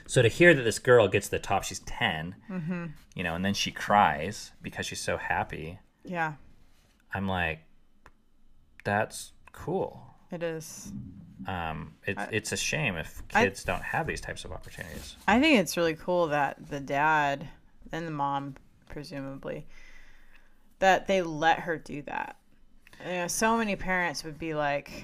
So to hear that this girl gets to the top, she's 10, mm-hmm. you know, and then she cries because she's so happy. Yeah. I'm like, that's cool. It is. Um, it, it's a shame if I- kids don't have these types of opportunities. I think it's really cool that the dad and the mom, presumably, that they let her do that. You know, so many parents would be like,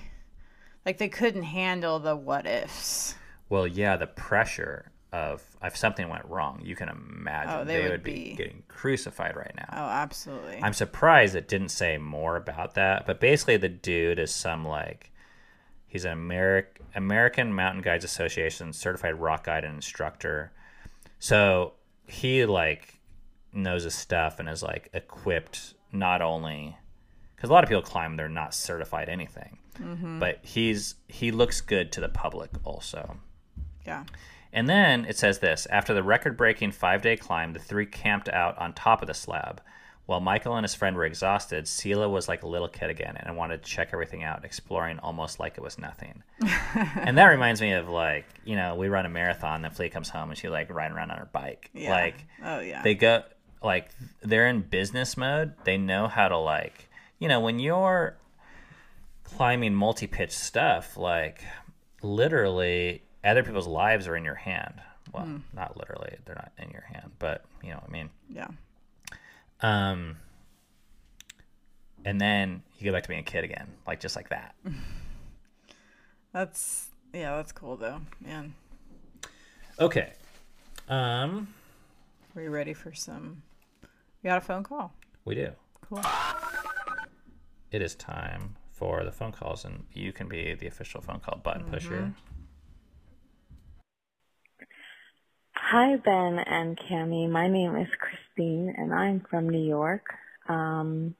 like they couldn't handle the what ifs. Well, yeah, the pressure of if something went wrong, you can imagine Oh, they they, would would, be. be- getting crucified right now. Oh, absolutely. I'm surprised it didn't say more about that, but basically the dude is some like he's an Ameri- American Mountain Guides Association certified rock guide and instructor. So he like knows his stuff and is like equipped not only because a lot of people climb they're not certified anything, mm-hmm. but he's he looks good to the public also. yeah. And then it says this after the record breaking five day climb, the three camped out on top of the slab. While Michael and his friend were exhausted, Selah was like a little kid again and wanted to check everything out, exploring almost like it was nothing. and that reminds me of like, you know, we run a marathon, then Flea comes home and she like riding around on her bike. Yeah. Like oh yeah. they go like they're in business mode. They know how to like, you know, when you're climbing multi-pitch stuff, like literally other people's lives are in your hand. Well, Hmm. not literally, they're not in your hand, but you know what I mean. yeah. Um and then you go back to being a kid again, like just like that. That's yeah. That's cool though, man. Okay. Um Are you ready for some? We got a phone call. we do. Cool. It is time for the phone calls and you can be the official phone call button pusher. Hi, Ben and Cami. My name is Christine, and I'm from New York. Um,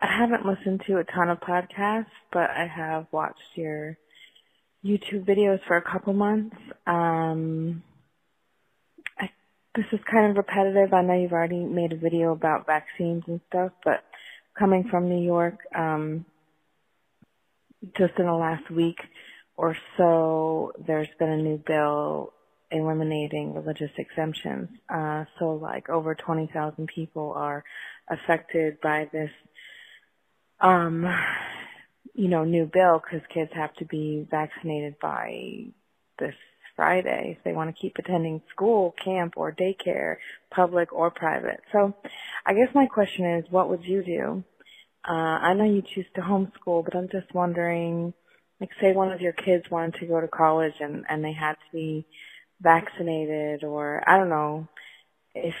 I haven't listened to a ton of podcasts, but I have watched your YouTube videos for a couple months. Um, I, this is kind of repetitive. I know you've already made a video about vaccines and stuff, but coming from New York, um, just in the last week or so, there's been a new bill eliminating religious exemptions. Uh, so like over 20,000 people are affected by this, um, you know, new bill because kids have to be vaccinated by this Friday if they want to keep attending school, camp, or daycare, public or private. So I guess my question is, what would you do? Uh, I know you choose to homeschool, but I'm just wondering, like say one of your kids wanted to go to college and, and they had to be vaccinated or I don't know if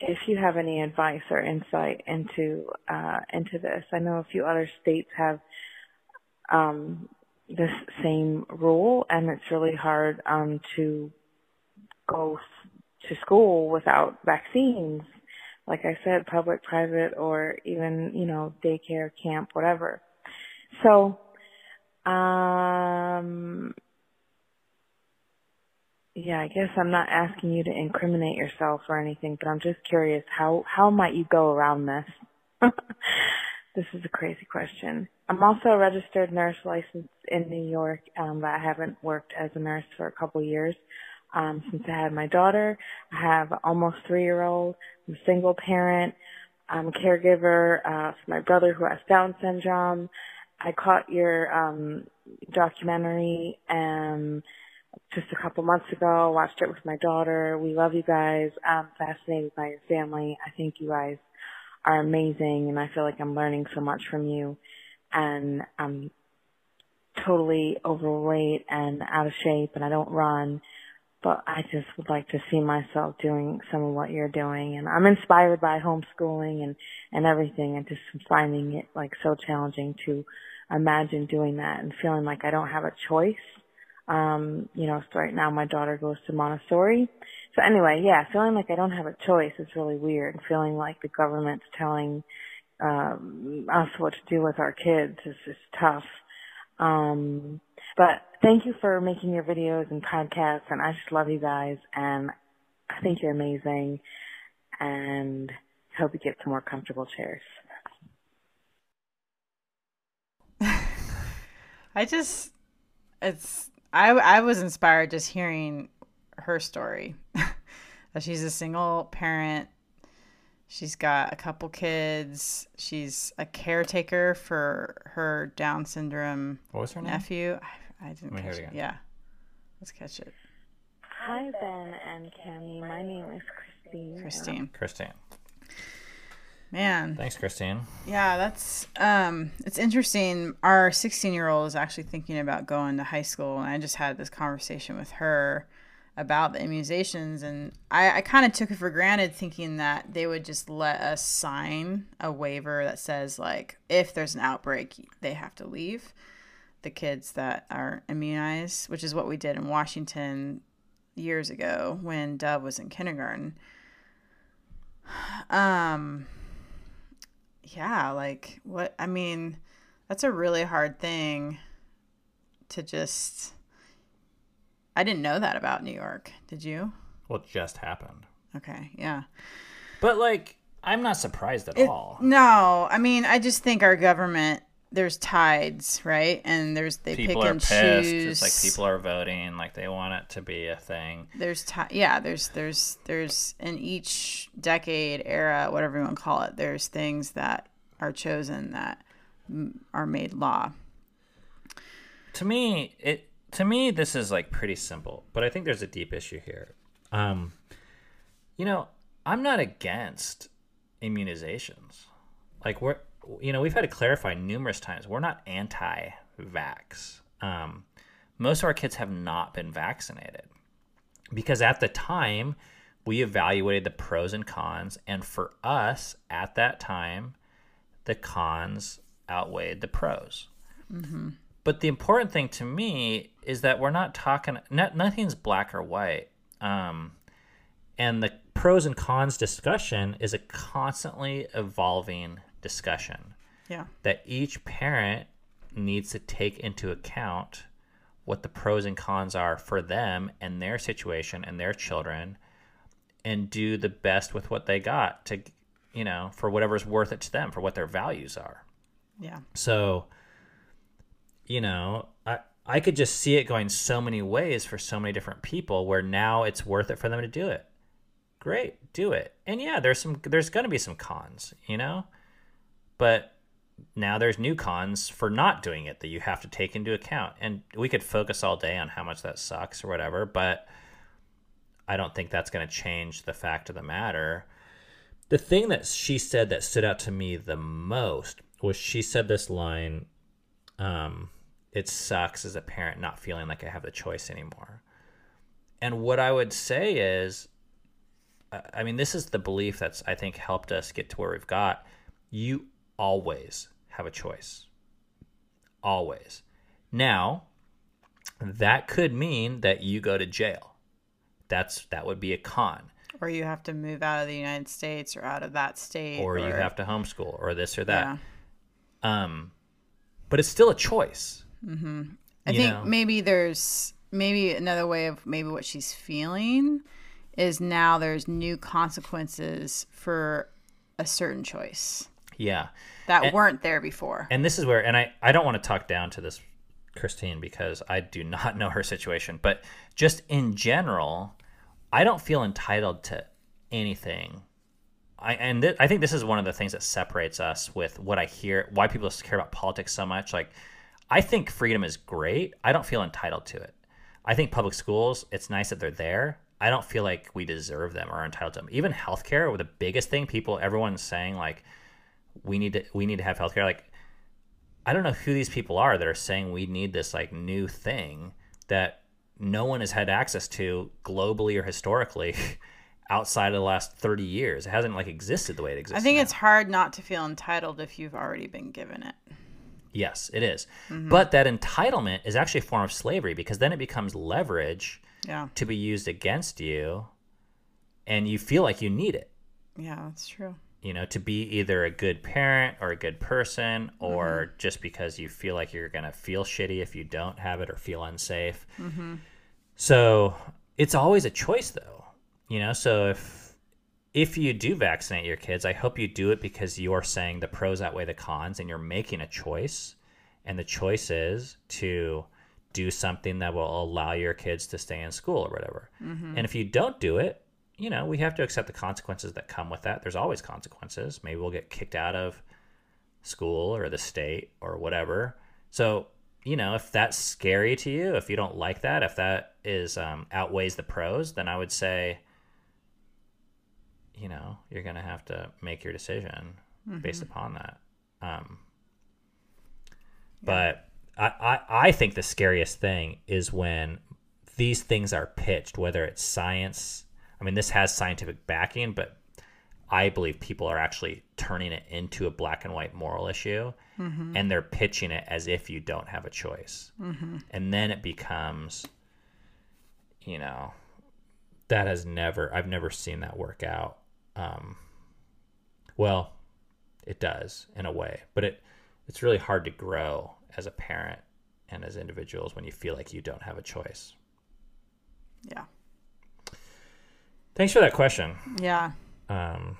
if you have any advice or insight into uh into this. I know a few other states have um this same rule and it's really hard um to go to school without vaccines. Like I said, public, private or even, you know, daycare, camp, whatever. So um yeah, I guess I'm not asking you to incriminate yourself or anything, but I'm just curious how how might you go around this? this is a crazy question. I'm also a registered nurse licensed in New York, um, but I haven't worked as a nurse for a couple years. Um, since I had my daughter, I have almost three year old. I'm a single parent. I'm a caregiver uh, for my brother who has Down syndrome. I caught your um, documentary um, just a couple months ago. Watched it with my daughter. We love you guys. I'm fascinated by your family. I think you guys are amazing, and I feel like I'm learning so much from you. And I'm totally overweight and out of shape, and I don't run but I just would like to see myself doing some of what you're doing. And I'm inspired by homeschooling and, and everything and just finding it like so challenging to imagine doing that and feeling like I don't have a choice. Um, you know, so right now my daughter goes to Montessori. So anyway, yeah, feeling like I don't have a choice is really weird. Feeling like the government's telling um, us what to do with our kids is just tough. Um, but thank you for making your videos and podcasts, and I just love you guys, and I think you're amazing, and hope you get some more comfortable chairs. I just, it's, I, I was inspired just hearing her story. that she's a single parent. She's got a couple kids. She's a caretaker for her Down syndrome What was her name? nephew. I, I didn't Let me catch it it. again. Yeah, let's catch it. Hi, Ben and Cami. My name is Christine. Christine. Christine. Man, Thanks, Christine. yeah, that's um, it's interesting. Our 16 year old is actually thinking about going to high school, and I just had this conversation with her about the immunizations, and I, I kind of took it for granted, thinking that they would just let us sign a waiver that says like if there's an outbreak, they have to leave. The kids that are immunized, which is what we did in Washington years ago when Dove was in kindergarten. Um, yeah, like what I mean, that's a really hard thing to just. I didn't know that about New York. Did you? Well, it just happened. Okay, yeah. But like, I'm not surprised at It- all. no, I mean, I just think our government there's tides, right? And there's they People pick are and pissed. choose. It's like people are voting. Like they want it to be a thing. there's ti yeah there's there's there's in each decade era whatever you want to call it there's things that are chosen that are made law to me it to me this is like pretty simple but i think there's a deep issue here um you know i'm not against immunizations like we're you know we've had to clarify numerous times we're not anti-vax um most of our kids have not been vaccinated because at the time we evaluated the pros and cons and for us at that time the cons outweighed the pros but the important thing to me is that we're not talking. Not, nothing's black or white. Um, and the pros and cons discussion is a constantly evolving discussion yeah that each parent needs to take into account what the pros and cons are for them and their situation and their children and do the best with what they got to you know for whatever's worth it to them for what their values are yeah so, you know, I I could just see it going so many ways for so many different people where now it's worth it for them to do it. Great, do it. And yeah, there's some there's going to be some cons, you know? But now there's new cons for not doing it that you have to take into account. And we could focus all day on how much that sucks or whatever, but I don't think that's going to change the fact of the matter. The thing that she said that stood out to me the most was she said this line um, it sucks as a parent not feeling like I have the choice anymore. And what I would say is, I mean, this is the belief that's, I think, helped us get to where we've got. You always have a choice. Always. Now, that could mean that you go to jail. That's that would be a con. or you have to move out of the united states or out of that state Or you have to homeschool or this or that. yeah. Um but it's still a choice. i you think know? maybe there's maybe another way of maybe what she's feeling is now there's new consequences for a certain choice Yeah. that And- weren't there before and this is where and I, I don't want to talk down to this christine because i do not know her situation but just in general i don't feel entitled to anything I and th- I think this is one of the things that separates us with what I hear, why people care about politics so much. Like, I think freedom is great. I don't feel entitled to it. I think public schools, it's nice that they're there. I don't feel like we deserve them or are entitled to them. Even healthcare, the biggest thing people, everyone's saying like, we need to we need to have healthcare. Like, I don't know who these people are that are saying we need this like new thing that no one has had access to globally or historically outside of the last 30 years. It hasn't like existed the way it exists. I think now. it's hard not to feel entitled if you've already been given it. Yes, it is. Mm-hmm. But that entitlement is actually a form of slavery because then it becomes leverage Yeah. to be used against you and you feel like you need it, Yeah, that's true. You know, to be either a good parent or a good person or mm-hmm. just because you feel like you're going to feel shitty if you don't have it or feel unsafe. Mm-hmm. So, it's always a choice though. You know, so if if you do vaccinate your kids, I hope you do it because you're saying the pros outweigh the cons and you're making a choice. And the choice is to do something that will allow your kids to stay in school or whatever. Mm-hmm. And if you don't do it, you know, we have to accept the consequences that come with that. There's always consequences. Maybe we'll get kicked out of school or the state or whatever. So, you know, if that's scary to you, if you don't like that, if that is um, outweighs the pros, then I would say, you know, you're gonna have to make your decision based upon that. Um, but I, I, I think the scariest thing is when these things are pitched, whether it's science. I mean, this has scientific backing, but I believe people are actually turning it into a black and white moral issue, and they're pitching it as if you don't have a choice, and then it becomes, you know, that has never I've never seen that work out. Um, well, it does in a way, but it it's really hard to grow as a parent and as individuals when you feel like you don't have a choice. Yeah. Thanks for that question. Yeah. Um,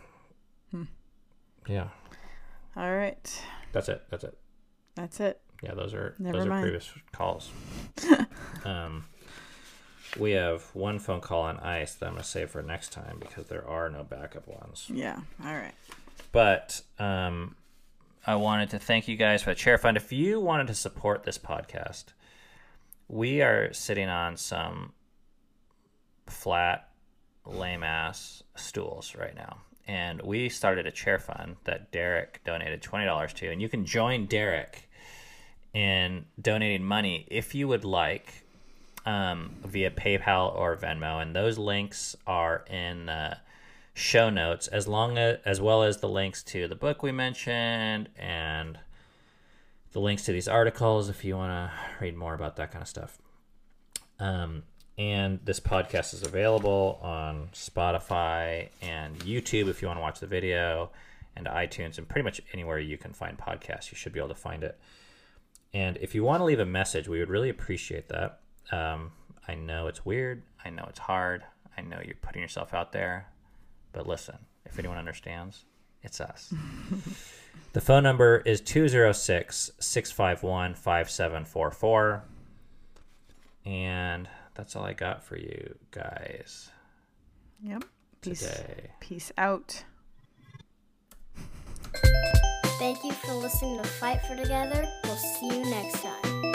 Yeah, All right. that's it. That's it. That's it. Yeah, those are Never those are previous calls. um, we have one phone call on ice that I'm gonna save for next time because there are no backup ones. Yeah. All right. But um, I wanted to thank you guys for the chair fund. If you wanted to support this podcast, we are sitting on some flat, lame ass stools right now. And we started a chair fund that Derek donated $20 to. And you can join Derek in donating money if you would like um, via PayPal or Venmo. And those links are in the show notes as long as, as well as the links to the book we mentioned and the links to these articles if you want to read more about that kind of stuff. Um, and this podcast is available on Spotify and YouTube if you want to watch the video, and iTunes, and pretty much anywhere you can find podcasts. You should be able to find it. And if you want to leave a message, we would really appreciate that. Um, I know it's weird. I know it's hard. I know you're putting yourself out there. But listen, if anyone understands, it's us. the phone number is 206 651 5744. And that's all I got for you guys Yep. Peace. today. Peace out. Thank you for listening to Fight for Together. We'll see you next time.